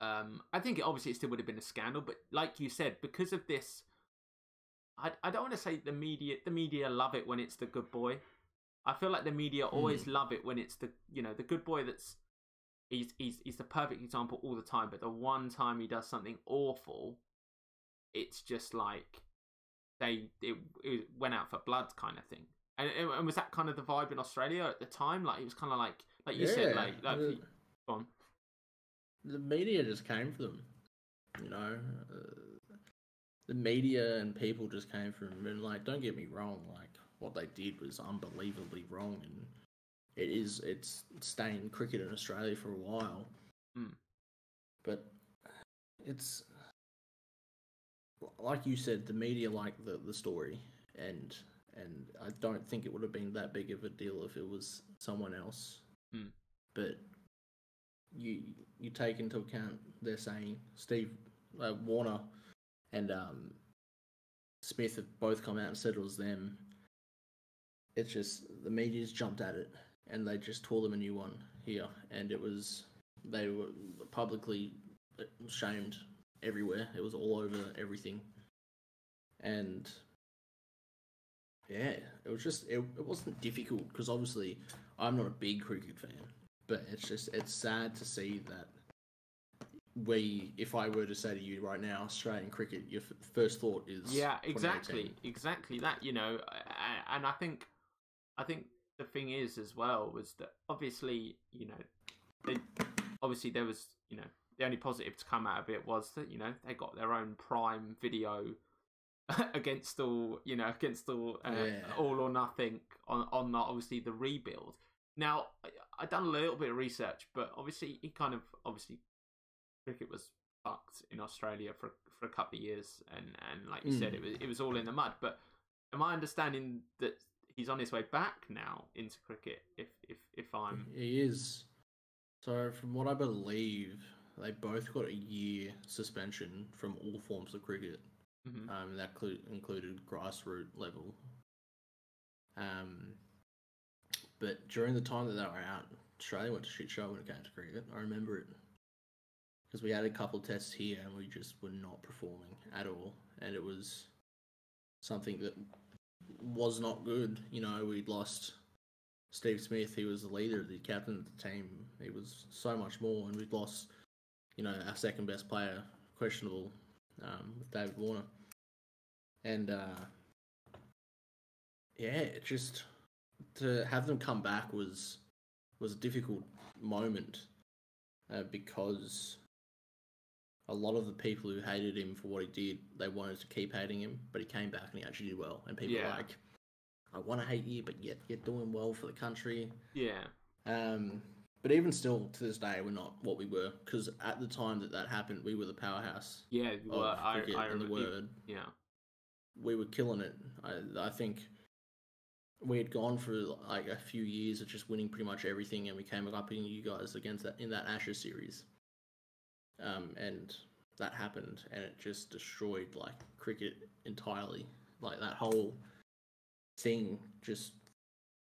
Um, I think it, obviously it still would have been a scandal, but like you said, because of this, I I don't want to say the media the media love it when it's the good boy. I feel like the media always love it when it's the you know the good boy that's he's he's he's the perfect example all the time, but the one time he does something awful, it's just like they it, it went out for blood kind of thing. And, and was that kind of the vibe in Australia at the time? Like it was kind of like like you said, like like the, on. the media just came for them. You know, uh, the media and people just came for them. And like, don't get me wrong, like what they did was unbelievably wrong, and it is it's stained cricket in Australia for a while. Mm. But it's like you said, the media liked the the story, and and I don't think it would have been that big of a deal if it was someone else. Mm. But you you take into account they're saying Steve uh, Warner and um, Smith have both come out and said it was them. It's just the media's jumped at it and they just tore them a new one here, and it was they were publicly uh, shamed everywhere. It was all over everything, and yeah, it was just it, it wasn't difficult because obviously I'm not a big cricket fan, but it's just it's sad to see that we if I were to say to you right now Australian cricket, your f- first thought is yeah exactly exactly that you know and i think i think the thing is as well was that obviously you know they, obviously there was you know the only positive to come out of it was that you know they got their own prime video [LAUGHS] against all you know against all uh, Yeah. all or nothing on on obviously the rebuild now I, i done a little bit of research but obviously he kind of obviously cricket was fucked in australia for for a couple of years and and like you said Mm. it was it was all in the mud but am i understanding that he's on his way back now into cricket if if if i'm He is. So, from what I believe, they both got a year suspension from all forms of cricket. Mhm. Um, that clu- included grassroots level. Um, but during the time that they were out, Australia went to shit show when it came to cricket. I remember it because we had a couple tests here and we just were not performing at all, and it was something that was not good. You know, we'd lost Steve Smith, he was the leader, the captain of the team. He was so much more, and we'd lost, you know, our second best player, questionable, um, with David Warner. And uh, yeah, it just to have them come back was was a difficult moment uh, because a lot of the people who hated him for what he did, they wanted to keep hating him, but he came back and he actually did well, and people Yeah. were like. I want to hate you, but yet you're doing well for the country. yeah Um, but even still, to this day, we're not what we were because at the time that that happened, we were the powerhouse yeah well, I, I in the word. yeah We were killing it. I, I think we had gone for like a few years of just winning pretty much everything, and we came up in you guys against that in that Ashes series. Um, and that happened, and it just destroyed like cricket entirely. Like that whole thing just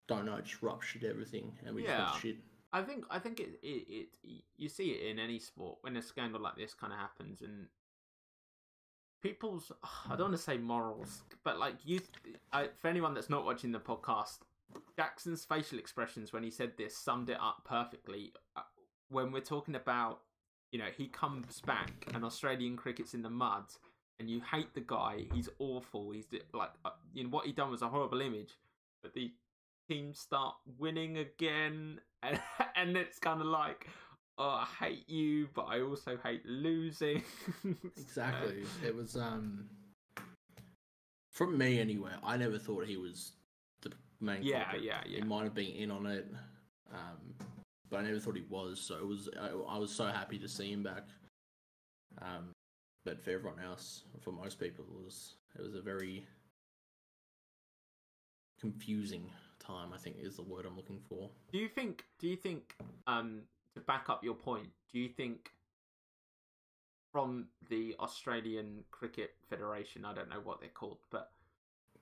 don't know, just ruptured everything, and we just Yeah. shit. I think I think it, it it you see it in any sport when a scandal like this kind of happens and people's [SIGHS] I don't want to say morals, but like you, I, for anyone that's not watching the podcast, Jackson's facial expressions when he said this summed it up perfectly. Uh, When we're talking about, you know, he comes back and Australian cricket's in the mud, and you hate the guy, he's awful. He's like, uh, you know, what he done was a horrible image, but the team start winning again, [LAUGHS] and and it's kind of like, oh, I hate you, but I also hate losing. [LAUGHS] Exactly. it was um from me anyway. I never thought he was the main. Yeah, culprit. yeah, yeah. He might have been in on it, um, but I never thought he was. So it was. I, I was so happy to see him back. Um, but for everyone else, for most people, it was it was a very confusing time. I think is the word I'm looking for. Do you think? Do you think? Um, to back up your point, do you think from the Australian Cricket Federation? I don't know what they're called, but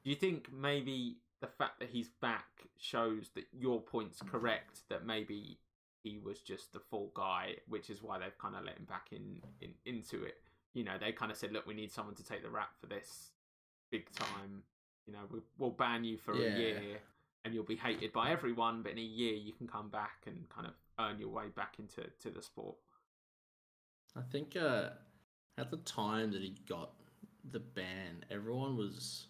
Do you think maybe the fact that he's back shows that your point's correct? That maybe he was just the fall guy, which is why they've kind of let him back in, in into it. You know, they kind of said, "Look, we need someone to take the rap for this big time. You know, we, we'll ban you for Yeah. a year, and you'll be hated by everyone. But in a year, you can come back and kind of earn your way back into to the sport." I think uh, at the time that he got the ban, everyone was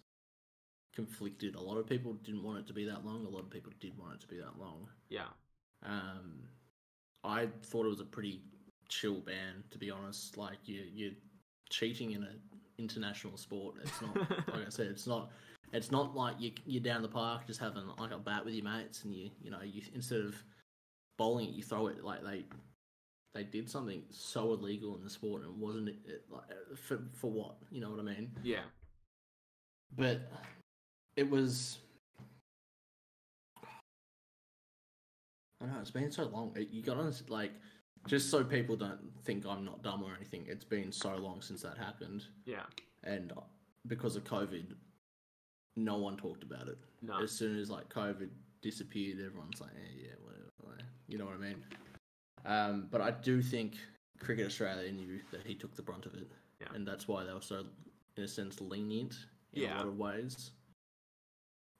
conflicted. A lot of people didn't want it to be that long. A lot of people did want it to be that long. Yeah, Um, I thought it was a pretty chill ban, to be honest. Like you, you're cheating in an international sport. It's not [LAUGHS] like I said. It's not. It's not like you you're down the park just having like a bat with your mates, and you you know you instead of bowling it, you throw it. Like they they did something so illegal in the sport, and it wasn't it, it, like for for what you know what I mean? yeah, but it was I know it's been so long. It, you got to like just so people don't think I'm not dumb or anything. It's been so long since that happened, yeah. and because of COVID, no one talked about it. No, As soon as like COVID disappeared, everyone's like, eh, yeah, whatever. You know what I mean? Um, but I do think Cricket Australia knew that he took the brunt of it, Yeah. and that's why they were so, in a sense, lenient in Yeah. a lot of ways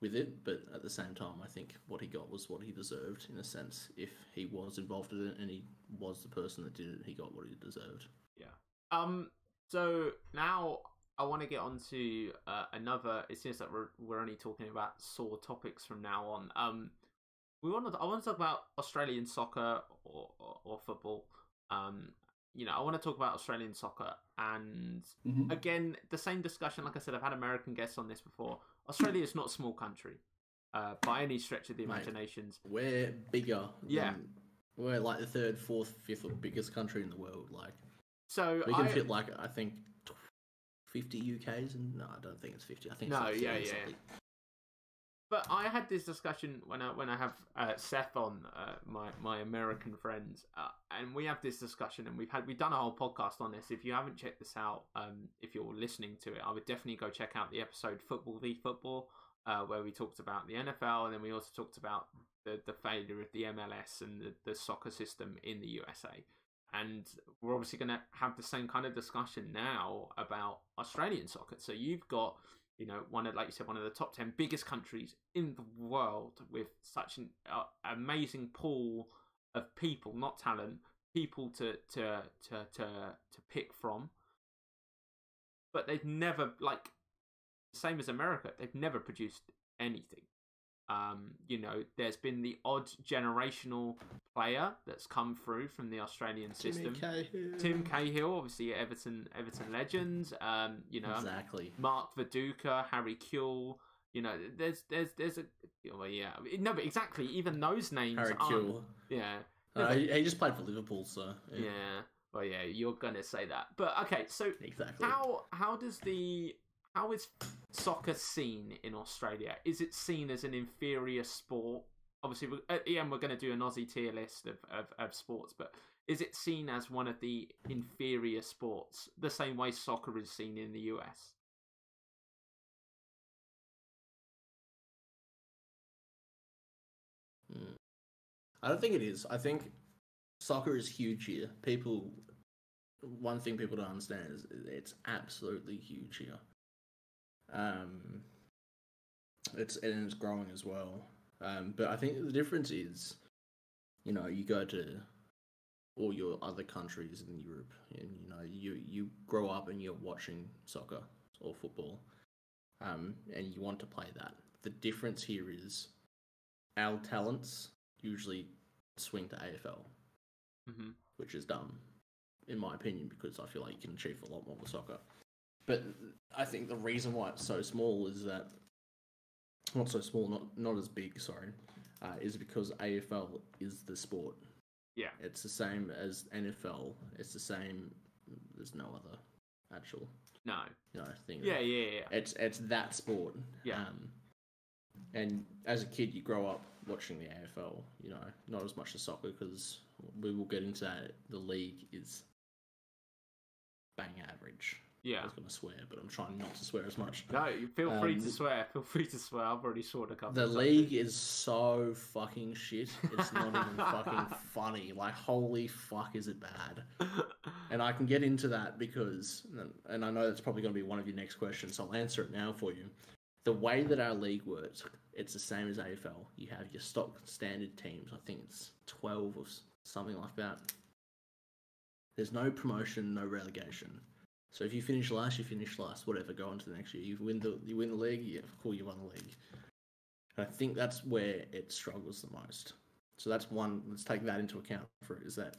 with it. But at the same time, I think what he got was what he deserved, in a sense. If he was involved in it and he was the person that did it, he got what he deserved. Yeah. Um. So now I want to get on to uh, another. It seems that we're we're only talking about sore topics from now on. Um, we want to. I want to talk about Australian soccer or or, or football. Um, you know, I want to talk about Australian soccer and again the same discussion. Like I said, I've had American guests on this before. Australia is not a small country. Uh, by any stretch of the Mate. imaginations. We're bigger. Yeah. than- we're like the third, fourth, fifth biggest country in the world. Like So we can I, fit like I think fifty UKs, and no, I don't think it's fifty. I think No, like yeah, 30 yeah. But I had this discussion when I when I have uh, Seth on uh, my my American friends, uh, and we have this discussion, and we've had we've done a whole podcast on this. If you haven't checked this out, um, if you're listening to it, I would definitely go check out the episode "Football v Football," uh, where we talked about the NFL, and then we also talked about the the failure of the MLS and the, the soccer system in the USA. And we're obviously going to have the same kind of discussion now about Australian soccer. So you've got you know, one of, like you said, one of the top 10 biggest countries in the world with such an uh, amazing pool of people, not talent, people to, to, to, to, to pick from. But they've never, like, same as America, they've never produced anything. Um, you know, there's been the odd generational player that's come through from the Australian system. Cahill. Tim Cahill, obviously Everton, Everton legends. Um, you know, Exactly. Mark Viduka, Harry Kewell. You know, there's there's there's a well, yeah, no, but exactly. Even those names, Harry Kewell. Yeah, Uh, he, he just played for Liverpool, so yeah, yeah, Well, yeah, you're gonna say that, but okay. So exactly. how how does the how is soccer seen in Australia? Is it seen as an inferior sport? Obviously, at the end we're going to do an Aussie tier list of, of, of sports, but is it seen as one of the inferior sports, the same way soccer is seen in the US? Mm. I don't think it is. I think soccer is huge here. People, one thing people don't understand is it's absolutely huge here. Um, it's and it's growing as well. Um, but I think the difference is, you know, you go to all your other countries in Europe, and you know, you you grow up and you're watching soccer or football, um, and you want to play that. The difference here is our talents usually swing to AFL, hmm which is dumb, in my opinion, because I feel like you can achieve a lot more with soccer. But I think the reason why it's so small is that not so small, not not as big. Sorry, uh, is because AFL is the sport. Yeah. it's the same as NFL. It's the same. There's no other actual No. you know thing. Yeah, yeah, yeah. It's it's that sport. Yeah. Um, and as a kid, you grow up watching the AFL. You know, not as much as soccer because we will get into that. The league is bang average. Yeah. I was going to swear, but I'm trying not to swear as much. No, you feel free Um, to swear. Feel free to swear. I've already sworn a couple. The league is so fucking shit. It's not even [LAUGHS] fucking funny. Like, holy fuck, is it bad? And I can get into that because, and I know that's probably going to be one of your next questions, so I'll answer it now for you. The way that our league works, it's the same as AFL. You have your stock standard teams. I think it's 12 or something like that. There's no promotion, no relegation. So if you finish last, you finish last. Whatever, go on to the next year. You win the you win the league. Yeah, cool, you won the league. And I think that's where it struggles the most. So that's one. Let's take that into account for it. Is that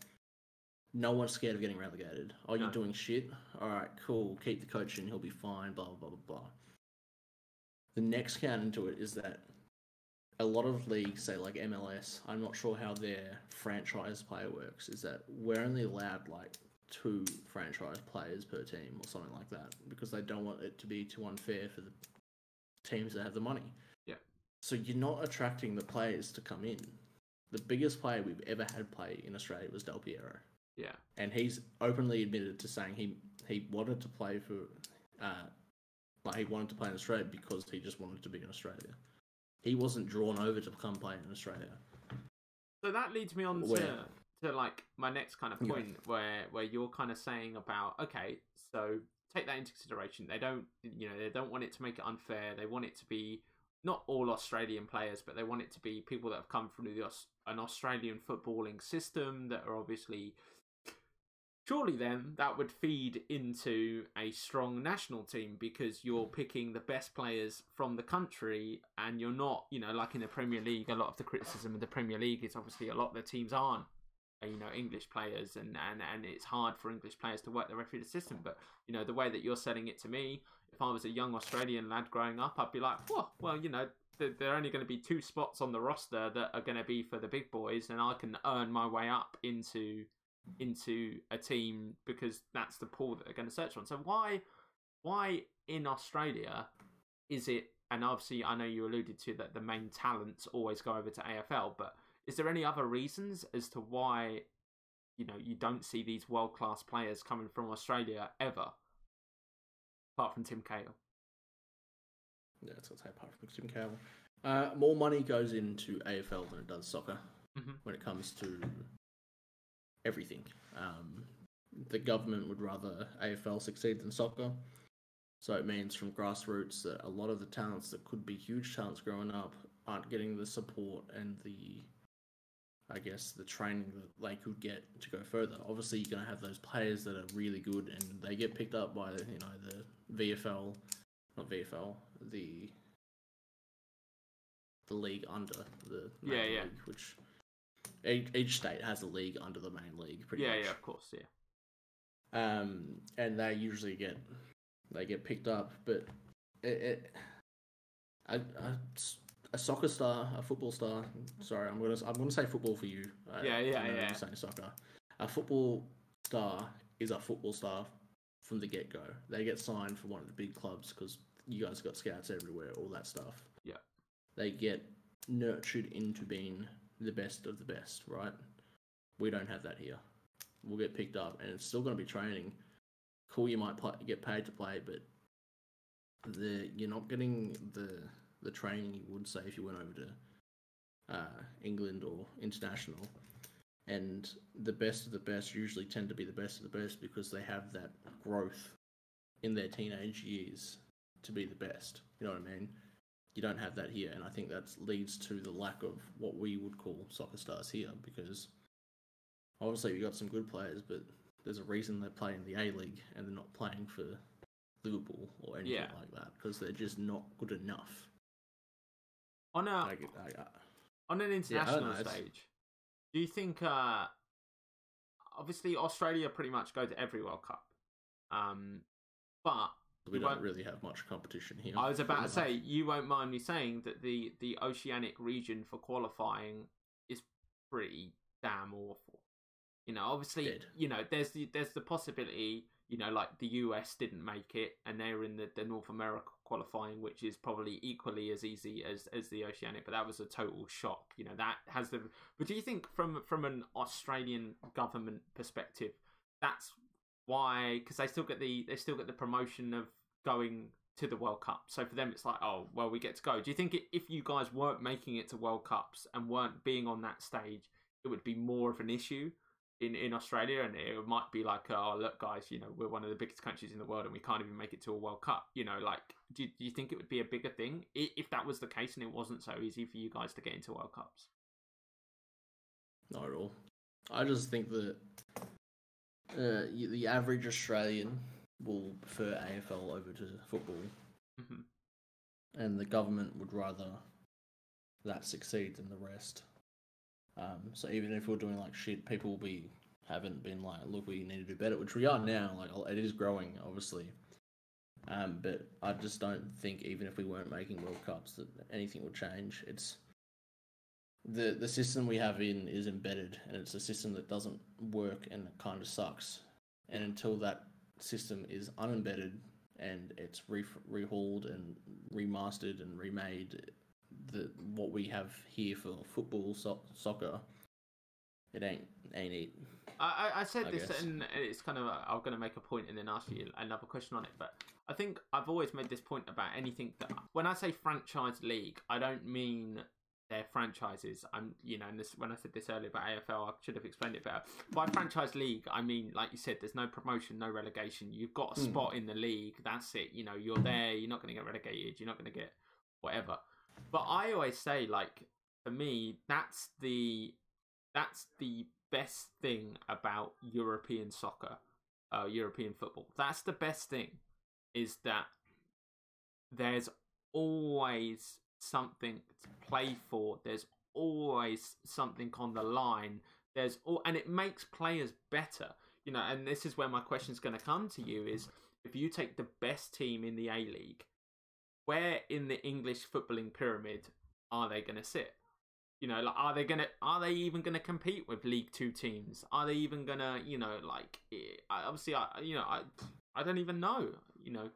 no one's scared of getting relegated. Oh, you're doing shit. All right, cool. Keep the coach in. He'll be fine. Blah blah blah blah blah. The next count into it is that a lot of leagues, say like MLS, I'm not sure how their franchise player works. Is that we're only allowed like two franchise players per team or something like that because they don't want it to be too unfair for the teams that have the money. Yeah. So you're not attracting the players to come in. The biggest player we've ever had play in Australia was Del Piero Yeah. and he's openly admitted to saying he he wanted to play for, uh, like he wanted to play in Australia because he just wanted to be in Australia. He wasn't drawn over to come play in Australia. So that leads me on Where? to like my next kind of Yeah. point where where you're kind of saying about okay, so take that into consideration. They don't you know they don't want it to make it unfair. They want it to be not all Australian players, but they want it to be people that have come from the an Australian footballing system that are obviously. Surely then that would feed into a strong national team because you're mm. picking the best players from the country and you're not, you know, like in the Premier League, a lot of the criticism of the Premier League is obviously a lot of the teams aren't, you know, English players and, and, and it's hard for English players to work the system. But, you know, the way that you're selling it to me, if I was a young Australian lad growing up, I'd be like, well, well you know, th- there are only going to be two spots on the roster that are going to be for the big boys and I can earn my way up into into a team because that's the pool that they're going to search on. So why why in Australia is it and obviously I know you alluded to that the main talents always go over to AFL, but is there any other reasons as to why you know you don't see these world class players coming from Australia ever? Apart from Tim Cahill. Yeah, that's what I say apart from Tim Cahill. Uh, more money goes into AFL than it does soccer Mhm. when it comes to everything. Um, the government would rather AFL succeed than soccer. So it means from grassroots that a lot of the talents that could be huge talents growing up aren't getting the support and the, I guess, the training that they could get to go further. Obviously, you're going to have those players that are really good and they get picked up by, you know, the VFL, not VFL, the the league under the main Yeah, yeah. league, which each, each state has a league under the main league, pretty Yeah, much yeah, of course, yeah. um, and they usually get they get picked up. But it, it I, a, a soccer star, a football star. Sorry, I'm gonna I'm gonna say football for you. uh, Yeah, yeah, yeah. I'm saying soccer. A football star is a football star from the get go. They get signed for one of the big clubs because you guys got scouts everywhere, all that stuff. Yeah. They get nurtured into being the best of the best, right? We don't have that here We'll get picked up, and it's still going to be training. Cool, you might play, get paid to play, but the you're not getting the the training you would say if you went over to uh, England or international. And the best of the best usually tend to be the best of the best because they have that growth in their teenage years to be the best. You know what I mean? You don't have that here, and I think that leads to the lack of what we would call soccer stars here because obviously we got some good players, but there's a reason they play in the A League and they're not playing for Liverpool or anything Yeah. like that because they're just not good enough. On a I, get- I, on an Yeah, international it's- stage, do you think? uh Obviously, Australia pretty much go to every World Cup, um, but we don't really have much competition here. I was about to [LAUGHS] say you won't mind me saying that the the oceanic region for qualifying is pretty damn awful. You know, obviously, Dead. you know, there's the there's the possibility, you know, like the US didn't make it, and they're in the, the North America qualifying, which is probably equally as easy as as the oceanic, but that was a total shock. You know, that has the. But do you think from from an Australian government perspective, that's why because they still get the they still get the promotion of going to the World Cup. So for them, it's like, oh, well, we get to go. Do you think if you guys weren't making it to World Cups and weren't being on that stage, it would be more of an issue in, in Australia? And it might be like, oh, look, guys, you know, we're one of the biggest countries in the world and we can't even make it to a World Cup. You know, like, do, do you think it would be a bigger thing if that was the case and it wasn't so easy for you guys to get into World Cups? Not at all. I just think that uh, the average Australian will prefer AFL over to football, mm-hmm. and the government would rather that succeed than the rest. Um, so even if we're doing like shit, people will be haven't been like, look, we need to do better, which we are now. Like it is growing, obviously. Um, but I just don't think even if we weren't making World Cups that anything would change. It's the the system we have in is embedded, and it's a system that doesn't work and it kind of sucks. And until that system is unembedded and it's re- rehauled and remastered and remade, the what we have here for football, so- soccer, it ain't ain't it. I, I said I this, guess. and it's kind of I'm going to make a point and then ask you another question on it. But I think I've always made this point about anything that when I say franchise league, I don't mean their franchises. I'm, you know, and this when I said this earlier about AFL, I should have explained it better. By franchise league, I mean, like you said, there's no promotion, no relegation. You've got a hmm. spot mm. in the league. That's it. You know, you're there. You're not going to get relegated. You're not going to get whatever. But I always say, like, for me, that's the that's the best thing about European soccer, uh, European football. That's the best thing, is that there's always something to play for. There's always something on the line. There's all, and it makes players better. You know, and this is where my question is going to come to you: is if you take the best team in the A League, where in the English footballing pyramid are they going to sit? You know, like are they gonna are they even gonna compete with League Two teams? Are they even gonna you know like eh, obviously I you know I I don't even know you know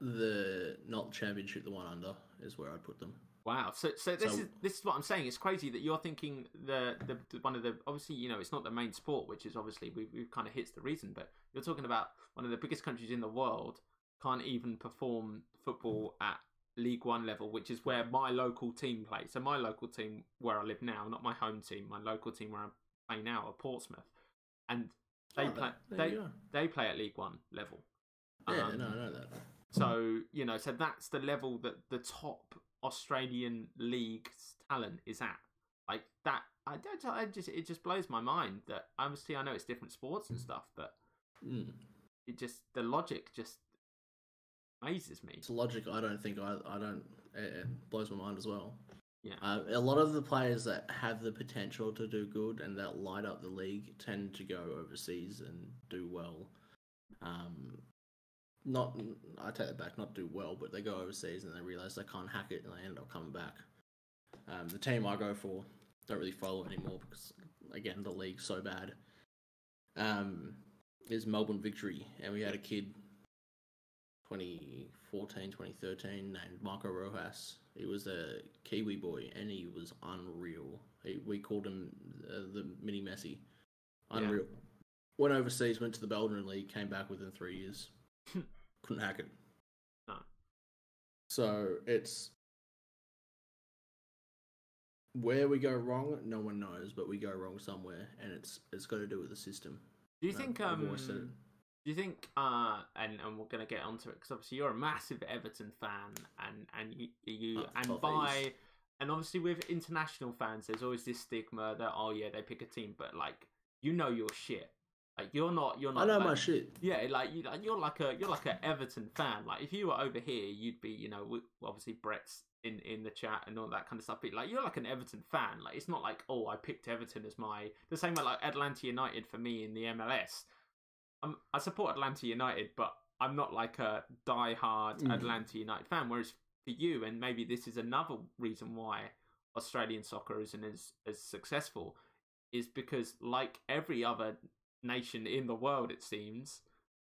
the not championship, the one under is where I'd put them. Wow. So so this so, is this is what I'm saying. It's crazy that you're thinking the, the, the one of the obviously you know it's not the main sport, which is obviously we we kind of hits the reason, but you're talking about one of the biggest countries in the world can't even perform football at League One level, which is where my local team plays. So my local team where I live now, not my home team, my local team where I play now are Portsmouth, and they oh, play they they play at League One level. Yeah, um, no, I know that. So you know, so that's the level that the top Australian league's talent is at. Like that, I don't. I just it just blows my mind that obviously I know it's different sports and stuff, but mm. it just the logic just amazes me. It's logic. I don't think I. I don't. It, it blows my mind as well. Yeah. Uh, a lot of the players that have the potential to do good and that light up the league tend to go overseas and do well. Um, not I take that back, not do well, but they go overseas and they realize they can't hack it and they end up coming back. Um, the team I go for don't really follow anymore because again the league's so bad. Um, is Melbourne Victory, and we had a kid 2014, 2013 named Marco Rojas. He was a Kiwi boy and he was unreal. He, we called him uh, the mini Messi. Unreal. Yeah. Went overseas, went to the Belgian league, came back within three years. [LAUGHS] Couldn't hack it. No. So it's where we go wrong. No one knows, but we go wrong somewhere, and it's it's got to do with the system. Do you think? Um, do you think? Uh, and and we're gonna get onto it because obviously you're a massive Everton fan, and and you you and by. And obviously, with international fans, there's always this stigma that oh yeah, they pick a team, but like you know your shit. Like you're not, you're not. I know like, my shit. Yeah, like you, you're like a, you're like an Everton fan. Like if you were over here, you'd be, you know, obviously Brett's in in the chat and all that kind of stuff. But like you're like an Everton fan. Like it's not like oh, I picked Everton as my the same way like Atlanta United for me in the MLS. I'm, I support Atlanta United, but I'm not like a die-hard mm. Atlanta United fan. Whereas for you, and maybe this is another reason why Australian soccer isn't as as successful, is because like every other nation in the world, it seems,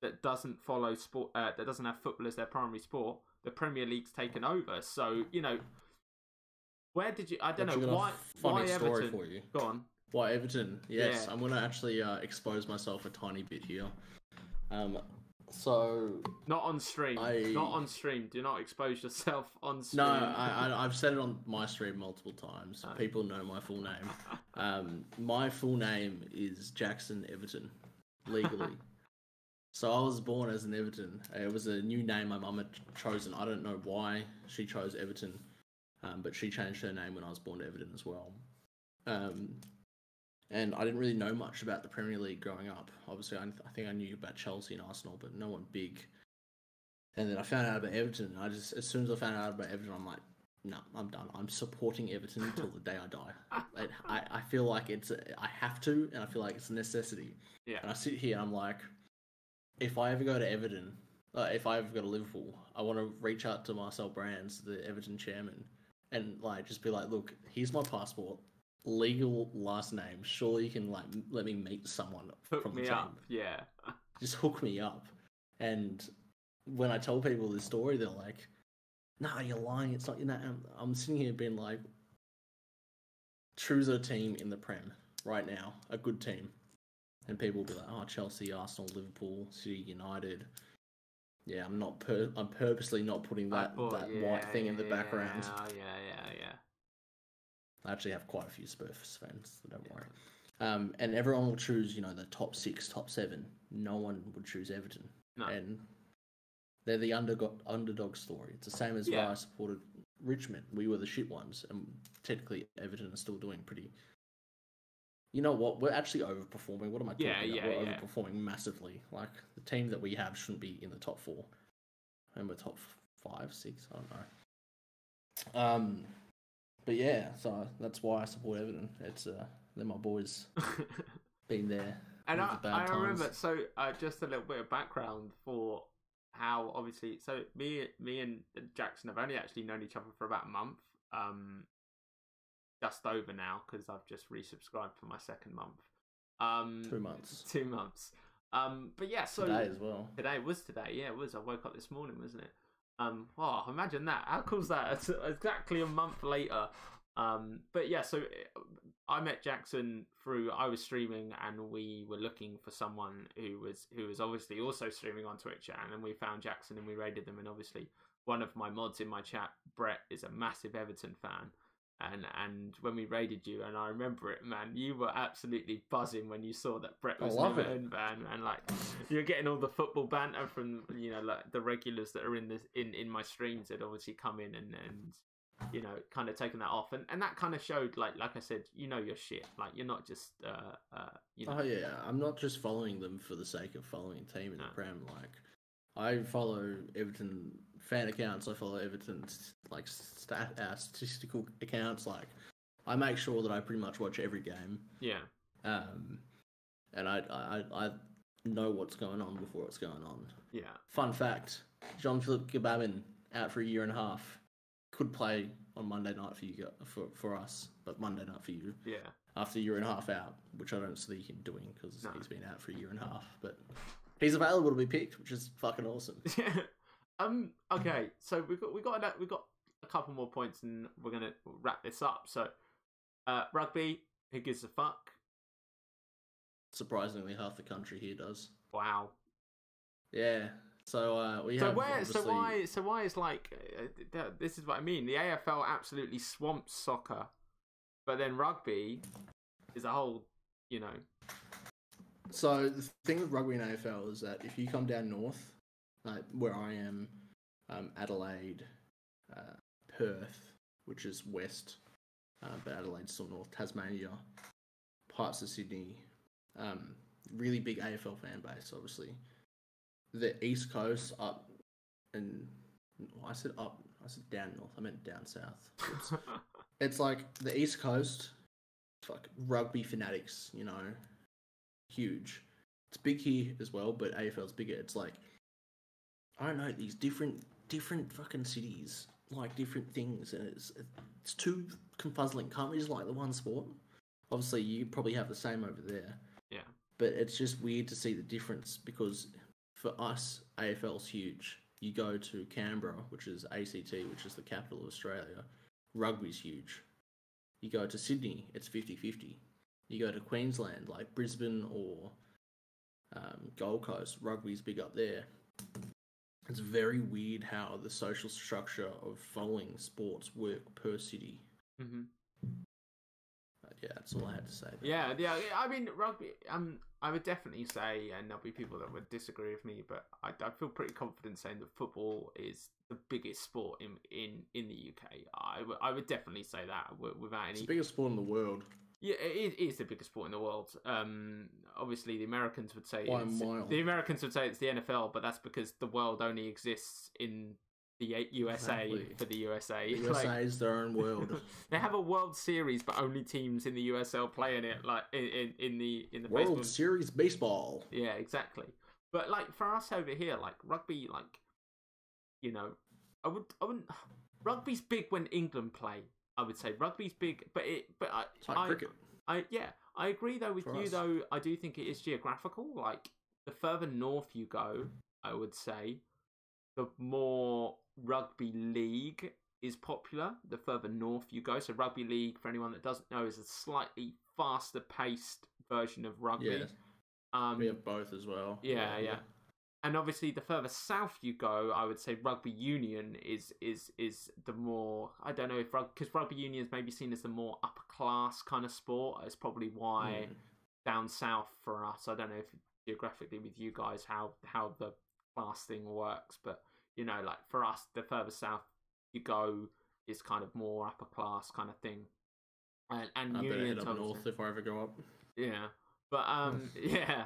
that doesn't follow sport, uh, that doesn't have football as their primary sport. The Premier League's taken over, so you know. Where did you? I don't know why. Why Everton? For you. Go on. Why Everton? Yes, Yeah. I'm gonna actually uh, expose myself a tiny bit here. Um, so Not on stream. I- Not on stream. Do not expose yourself [LAUGHS] on stream. no, I, I I've said it on my stream multiple times. Oh. People know my full name. Um, my full name is Jackson Everton, legally. [LAUGHS] so I was born as an Everton. It was a new name my mum had chosen. I don't know why she chose Everton, um, but she changed her name when I was born to Everton as well. Um, and I didn't really know much about the Premier League growing up. Obviously, I, I think I knew about Chelsea and Arsenal, but no one big. And then I found out about Everton. And I just, as soon as I found out about Everton, I'm like, no, I'm done. I'm supporting Everton [LAUGHS] until the day I die. Like, I, I feel like it's, a, I have to, and I feel like it's a necessity. Yeah. And I sit here and I'm like, if I ever go to Everton, uh, if I ever go to Liverpool, I want to reach out to Marcel Brands, the Everton chairman, and like just be like, look, here's my passport, legal last name. Surely you can like let me meet someone Hook from the me team. up. Yeah. [LAUGHS] Just hook me up. And when I tell people this story, they're like, "Nah, you're lying. It's not your name." I'm sitting here being like, choose a team in the Prem right now, a good team, and people will be like, "Oh, Chelsea, Arsenal, Liverpool, City, United." Yeah, I'm not. Per- I'm purposely not putting that that yeah, white thing in the yeah, background. Yeah, yeah. I actually have quite a few Spurs fans, so don't worry. Um, and everyone will choose, you know, the top six, top seven. No one would choose Everton, No. and they're the underdog underdog story. It's the same as Yeah. why I supported Richmond. We were the shit ones, and technically Everton are still doing pretty. You know what? We're actually overperforming. What am I talking Yeah, about? yeah, we're yeah. overperforming massively. Like the team that we have shouldn't be in the top four, and we're top five, six. I don't know. Um, but yeah, so that's why I support Everton. It's uh, they're my boys. [LAUGHS] Been there. and I, the I remember times. so uh, just a little bit of background for how obviously so me me and Jackson have only actually known each other for about a month um just over now because I've just resubscribed for my second month um Two months. two months um but yeah so Today as well. Today was today, yeah, it was. I woke up this morning, wasn't it? Um, wow, imagine that. How cool's that? [LAUGHS] Exactly a month later. Um, but yeah, so I met Jackson through. I was streaming, and we were looking for someone who was who was obviously also streaming on Twitch, and then we found Jackson and we raided them. And obviously, one of my mods in my chat, Brett, is a massive Everton fan. And and when we raided you, and I remember it, man, you were absolutely buzzing when you saw that Brett was love an it. Everton fan, and like you're getting all the football banter from you know like the regulars that are in this in in my streams that obviously come in and and you know kind of taking that off, and and that kind of showed like like I said, you know your shit, like you're not just uh uh you know Oh yeah, I'm not just following them for the sake of following a team in No. the Prem. Like, I follow Everton fan accounts. I follow Everton's like stat uh, statistical accounts. Like, I make sure that I pretty much watch every game. yeah Um, and I I I know what's going on before it's going on. yeah Fun fact: John Philip Gbamin out for a year and a half. Could play on Monday night for you for for us, but Monday night for you yeah after a year and a half out, which I don't see him doing because No. he's been out for a year and a half. But he's available to be picked, which is fucking awesome. [LAUGHS] um okay so we got we got a, we got a couple more points and we're gonna wrap this up so uh rugby who gives a fuck Surprisingly, half the country here does. wow Yeah. So uh, we so have where obviously... so why so why is like uh, this is what I mean the AFL absolutely swamps soccer but then rugby is a whole you know So the thing with rugby and AFL is that if you come down north, like where I am, um, Adelaide, uh, Perth, which is west, uh, but Adelaide's still north, Tasmania, parts of Sydney, um, really big AFL fan base, obviously. The east coast up, and I said up, I said down north, I meant down south. Oops. [LAUGHS] it's like the east coast, fuck rugby fanatics, you know, huge. It's big here as well, but AFL's bigger. It's like I don't know these different different fucking cities like different things, and it's it's too confuzzling. Can't we just like the one sport? Obviously, you probably have the same over there. Yeah. But it's just weird to see the difference because for us, AFL's huge. You go to Canberra, which is ACT, which is the capital of Australia. Rugby's huge. You go to Sydney, it's 50 50. you go to Queensland, like Brisbane or um, Gold Coast, rugby's big up there. It's very weird how the social structure of following sports work per city. hmm But yeah, that's all I had to say. there. Yeah, yeah. I mean, rugby. Um, I would definitely say, and there'll be people that would disagree with me, but I, I feel pretty confident saying that football is the biggest sport in in in the UK. I would- I would definitely say that wi- without It's any. the biggest sport in the world. Yeah, it is the biggest sport in the world. Um, obviously, the Americans would say By it's, mile. the Americans would say it's the NFL, but that's because the world only exists in the USA Exactly. for the USA. The [LAUGHS] Like- USA is their own world. [LAUGHS] they have a World Series, but only teams in the USL play in it. Like in in, in the in the World baseball. Series baseball. Yeah, exactly. But like for us over here, like rugby, like you know, I would I wouldn't. [SIGHS] Rugby's big when England play. I would say rugby's big, but it but I like I, cricket. I yeah I agree though with For you us. though. I do think it is geographical. Like the further north you go, I would say, the more rugby league is popular. The further north you go, so rugby league for anyone that doesn't know is a slightly faster paced version of rugby. Yeah, Um, we have both as well. yeah, yeah. And obviously, the further south you go, I would say rugby union is is is the more I don't know if because rugby union is maybe seen as the more upper class kind of sport. It's probably why Mm. down south for us. I don't know if geographically with you guys how how the class thing works, but you know, like for us, the further south you go is kind of more upper class kind of thing. And, and I union north if I ever go up. yeah, but [LAUGHS] um, [LAUGHS] yeah,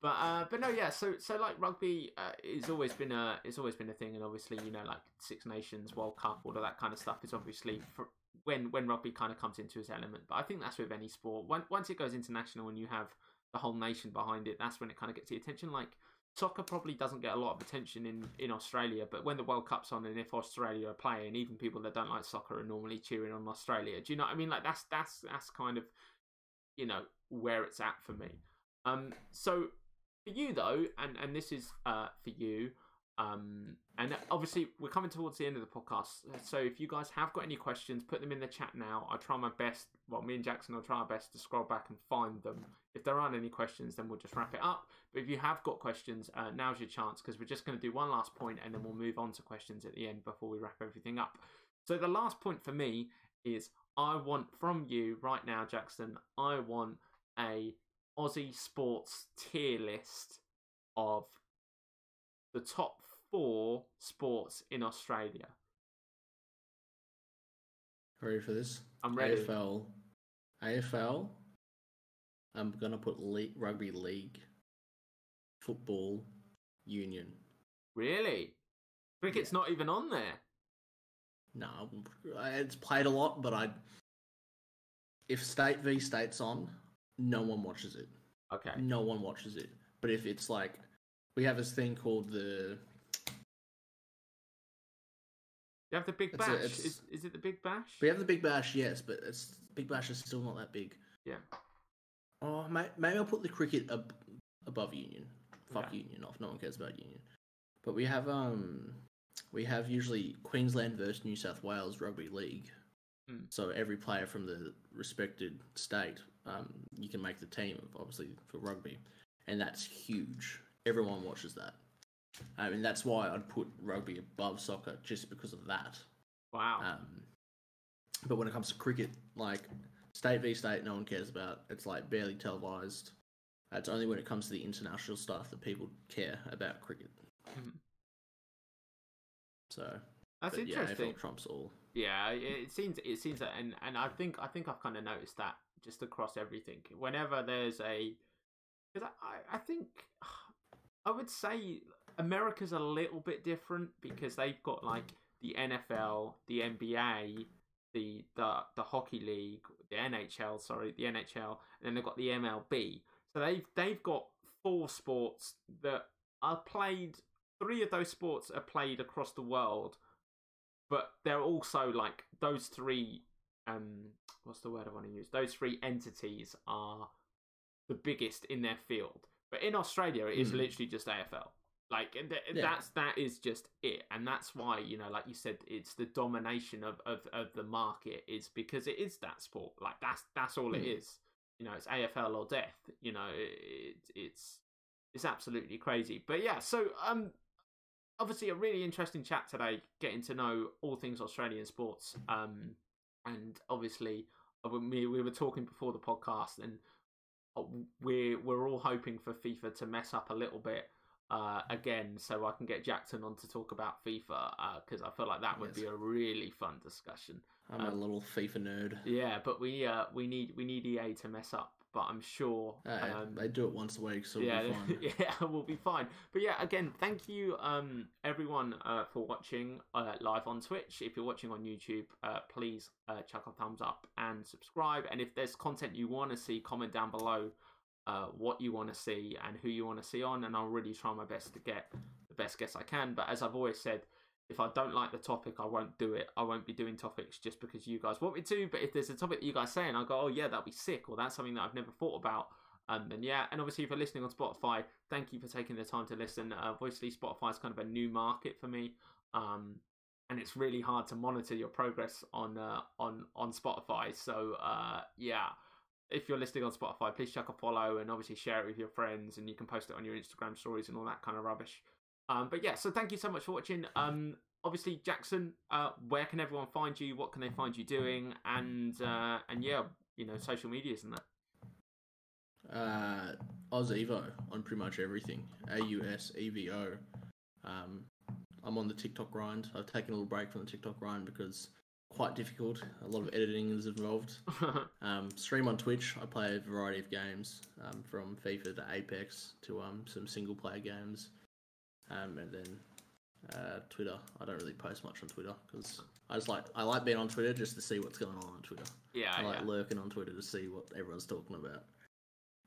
but uh, but no, yeah. So so like rugby uh, it's always been a it's always been a thing, and obviously you know like Six Nations, World Cup, all of that kind of stuff is obviously for when when rugby kind of comes into its element. But I think that's with any sport. When, once it goes international and you have the whole nation behind it, that's when it kind of gets the attention. Like soccer probably doesn't get a lot of attention in in Australia, but when the World Cup's on and if Australia are playing, even people that don't like soccer are normally cheering on Australia. Do you know what I mean? Like that's that's that's kind of you know where it's at for me. Um, so for you though, and and this is uh for you. Um, and obviously we're coming towards the end of the podcast. So if you guys have got any questions, put them in the chat now. I'll try my best. Well, me and Jackson will try our best to scroll back and find them. If there aren't any questions, then we'll just wrap it up. But if you have got questions, uh, now's your chance because we're just going to do one last point and then we'll move on to questions at the end before we wrap everything up. So the last point for me is I want from you right now, Jackson. I want a Aussie sports tier list of the top four sports in Australia. Ready for this? I'm ready. AFL. AFL. I'm gonna put le- rugby league, football, union. Really? Cricket's not even on there. No, it's played a lot, but I. If state v state's on, no one watches it. Okay. No one watches it. But if it's like, we have this thing called the You have the Big It's a- Bash. it's- Is, is it the Big Bash? We have the Big Bash, yes, but it's Big Bash is still not that big. Yeah. Oh, may, maybe I'll put the cricket ab- above Union. Fuck Okay. Union off. No one cares about Union. But we have um, we have usually Queensland versus New South Wales rugby league. Hmm. So every player from the respected state, um, you can make the team, obviously for rugby, and that's huge. Everyone watches that. I mean, that's why I'd put rugby above soccer just because of that. Wow. Um, but when it comes to cricket, like state v state, no one cares about. It's like barely televised. It's only when it comes to the international stuff that people care about cricket. Mhm. So That's but yeah, interesting. AFL trumps all. Yeah, it seems it seems that, and and I think I think I've kind of noticed that just across everything. Whenever there's a, because I, I I think [SIGHS] I would say America's a little bit different because they've got like the NFL, the NBA, the the the hockey league, the NHL, sorry, the NHL, and then they've got the MLB. So they've they've got four sports that are played. Three of those sports are played across the world, but they're also like those three. Um, what's the word I want to use? Those three entities are the biggest in their field. But in Australia, it is Hmm. literally just AFL. Like th- Yeah. that's that is just it, and that's why you know, like you said, it's the domination of of, of the market is because it is that sport. Like that's that's all it Hmm. is. you know it's AFL or death. You know, it, it's it's absolutely crazy. But yeah, so um, obviously a really interesting chat today, getting to know all things Australian sports. Um, and obviously we we were talking before the podcast, and uh, we're we're all hoping for FIFA to mess up a little bit uh, again, so I can get Jackson on to talk about FIFA because uh, I feel like that would yes. be a really fun discussion. I'm um, a little FIFA nerd. Yeah, but we uh, we need we need EA to mess up but I'm sure um, they do it once a week, so yeah, we'll [LAUGHS] yeah, we'll be fine. But yeah, again, thank you, um, everyone, uh, for watching uh, live on Twitch. If you're watching on YouTube, uh, please uh, chuck a thumbs up and subscribe. And if there's content you want to see, comment down below uh, what you want to see and who you want to see on, and I'll really try my best to get the best guests I can. But as I've always said if I don't like the topic, I won't do it. I won't be doing topics just because you guys want me to. But if there's a topic that you guys say and I go, oh yeah, that'd be sick, or that's something that I've never thought about, um, then yeah. And obviously, if you're listening on Spotify, thank you for taking the time to listen. Uh, obviously, Spotify is kind of a new market for me, um, and it's really hard to monitor your progress on uh, on on Spotify. So uh, yeah. If you're listening on Spotify, please check a follow and obviously share it with your friends, and you can post it on your Instagram stories and all that kind of rubbish. Um, but yeah, so thank you so much for watching. Um, obviously, Jackson, uh, where can everyone find you? What can they find you doing? And uh, and yeah, you know, social medias and that. Uh, Aus Evo on pretty much everything. A U S E V O. Um, I'm on the TikTok grind. I've taken a little break from the TikTok grind because quite difficult. A lot of editing is involved. [LAUGHS] um, stream on Twitch. I play a variety of games, um, from FIFA to Apex to um, some single player games. Um, and then uh, Twitter. I don't really post much on Twitter because I just like I like being on Twitter just to see what's going on on Twitter. Yeah, I like yeah. lurking on Twitter to see what everyone's talking about.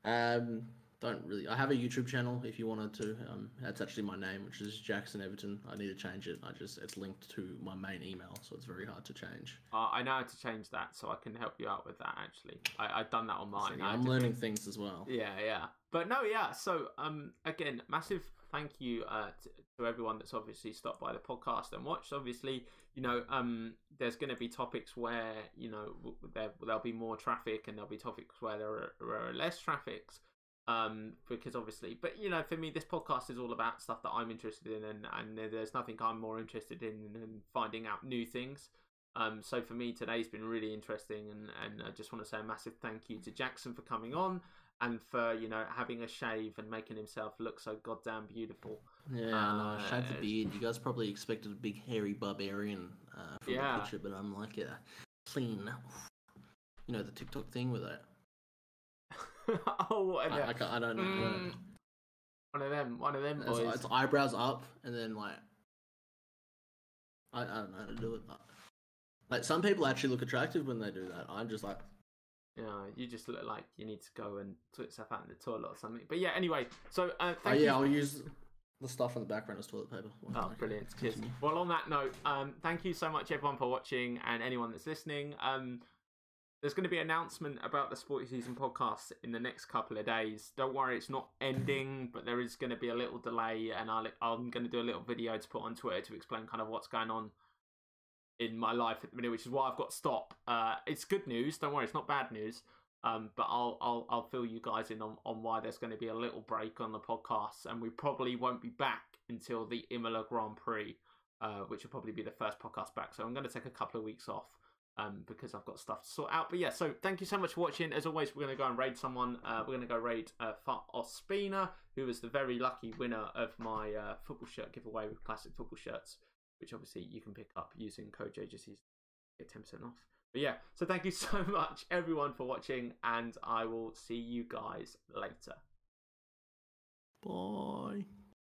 Um, don't really. I have a YouTube channel if you wanted to. Um, that's actually my name, which is Jackson Everton. I need to change it. I just it's linked to my main email, so it's very hard to change. Uh, I know how to change that, so I can help you out with that. Actually, I, have done that on mine. So, yeah, I'm learning things as well. Yeah, yeah. But no, yeah. So um, again, massive thank you uh, to, to, everyone that's obviously stopped by the podcast and watched. Obviously, you know, um, there's going to be topics where you know there there'll be more traffic, and there'll be topics where there are, there are less traffics. Um, because obviously, but you know, for me, this podcast is all about stuff that I'm interested in, and and there's nothing I'm more interested in than finding out new things. Um, so for me, today's been really interesting, and and I just want to say a massive thank you to Jackson for coming on and for you know having a shave and making himself look so goddamn beautiful. Yeah, uh, no, I shaved the beard. You guys probably expected a big hairy barbarian uh, from yeah. the picture, but I'm like a clean. You know the TikTok thing with that. [LAUGHS] oh, what I, I, I, don't know. Mm, one of them, one of them boys. It's, it's, eyebrows up, and then like I, I don't know how to do it. But, like some people actually look attractive when they do that. I'm just like, you know, you just look like you need to go and sort yourself out in the toilet or something. But yeah, anyway, so uh, oh, yeah, I'll use the stuff in the background as toilet paper. Oh, brilliant! Cheers. Well, on that note, um, thank you so much everyone for watching and anyone that's listening. Um, there's going to be an announcement about the SportySZN podcast in the next couple of days. Don't worry, it's not ending, [LAUGHS] but there is going to be a little delay, and I'll, I'm going to do a little video to put on Twitter to explain kind of what's going on in my life at the minute, which is why I've got to stop. Uh, it's good news. Don't worry, it's not bad news. Um, but I'll I'll I'll fill you guys in on, on why there's going to be a little break on the podcast, and we probably won't be back until the Imola Grand Prix, uh, which will probably be the first podcast back. So I'm going to take a couple of weeks off um, because I've got stuff to sort out. But yeah, so thank you so much for watching. As always, we're going to go and raid someone. Uh, we're going to go raid uh, Ospina, who was the very lucky winner of my uh, football shirt giveaway with classic football shirts which obviously you can pick up using code JGCs get 10% off. But yeah, so thank you [LAUGHS] so much everyone for watching, and I will see you guys later. Bye.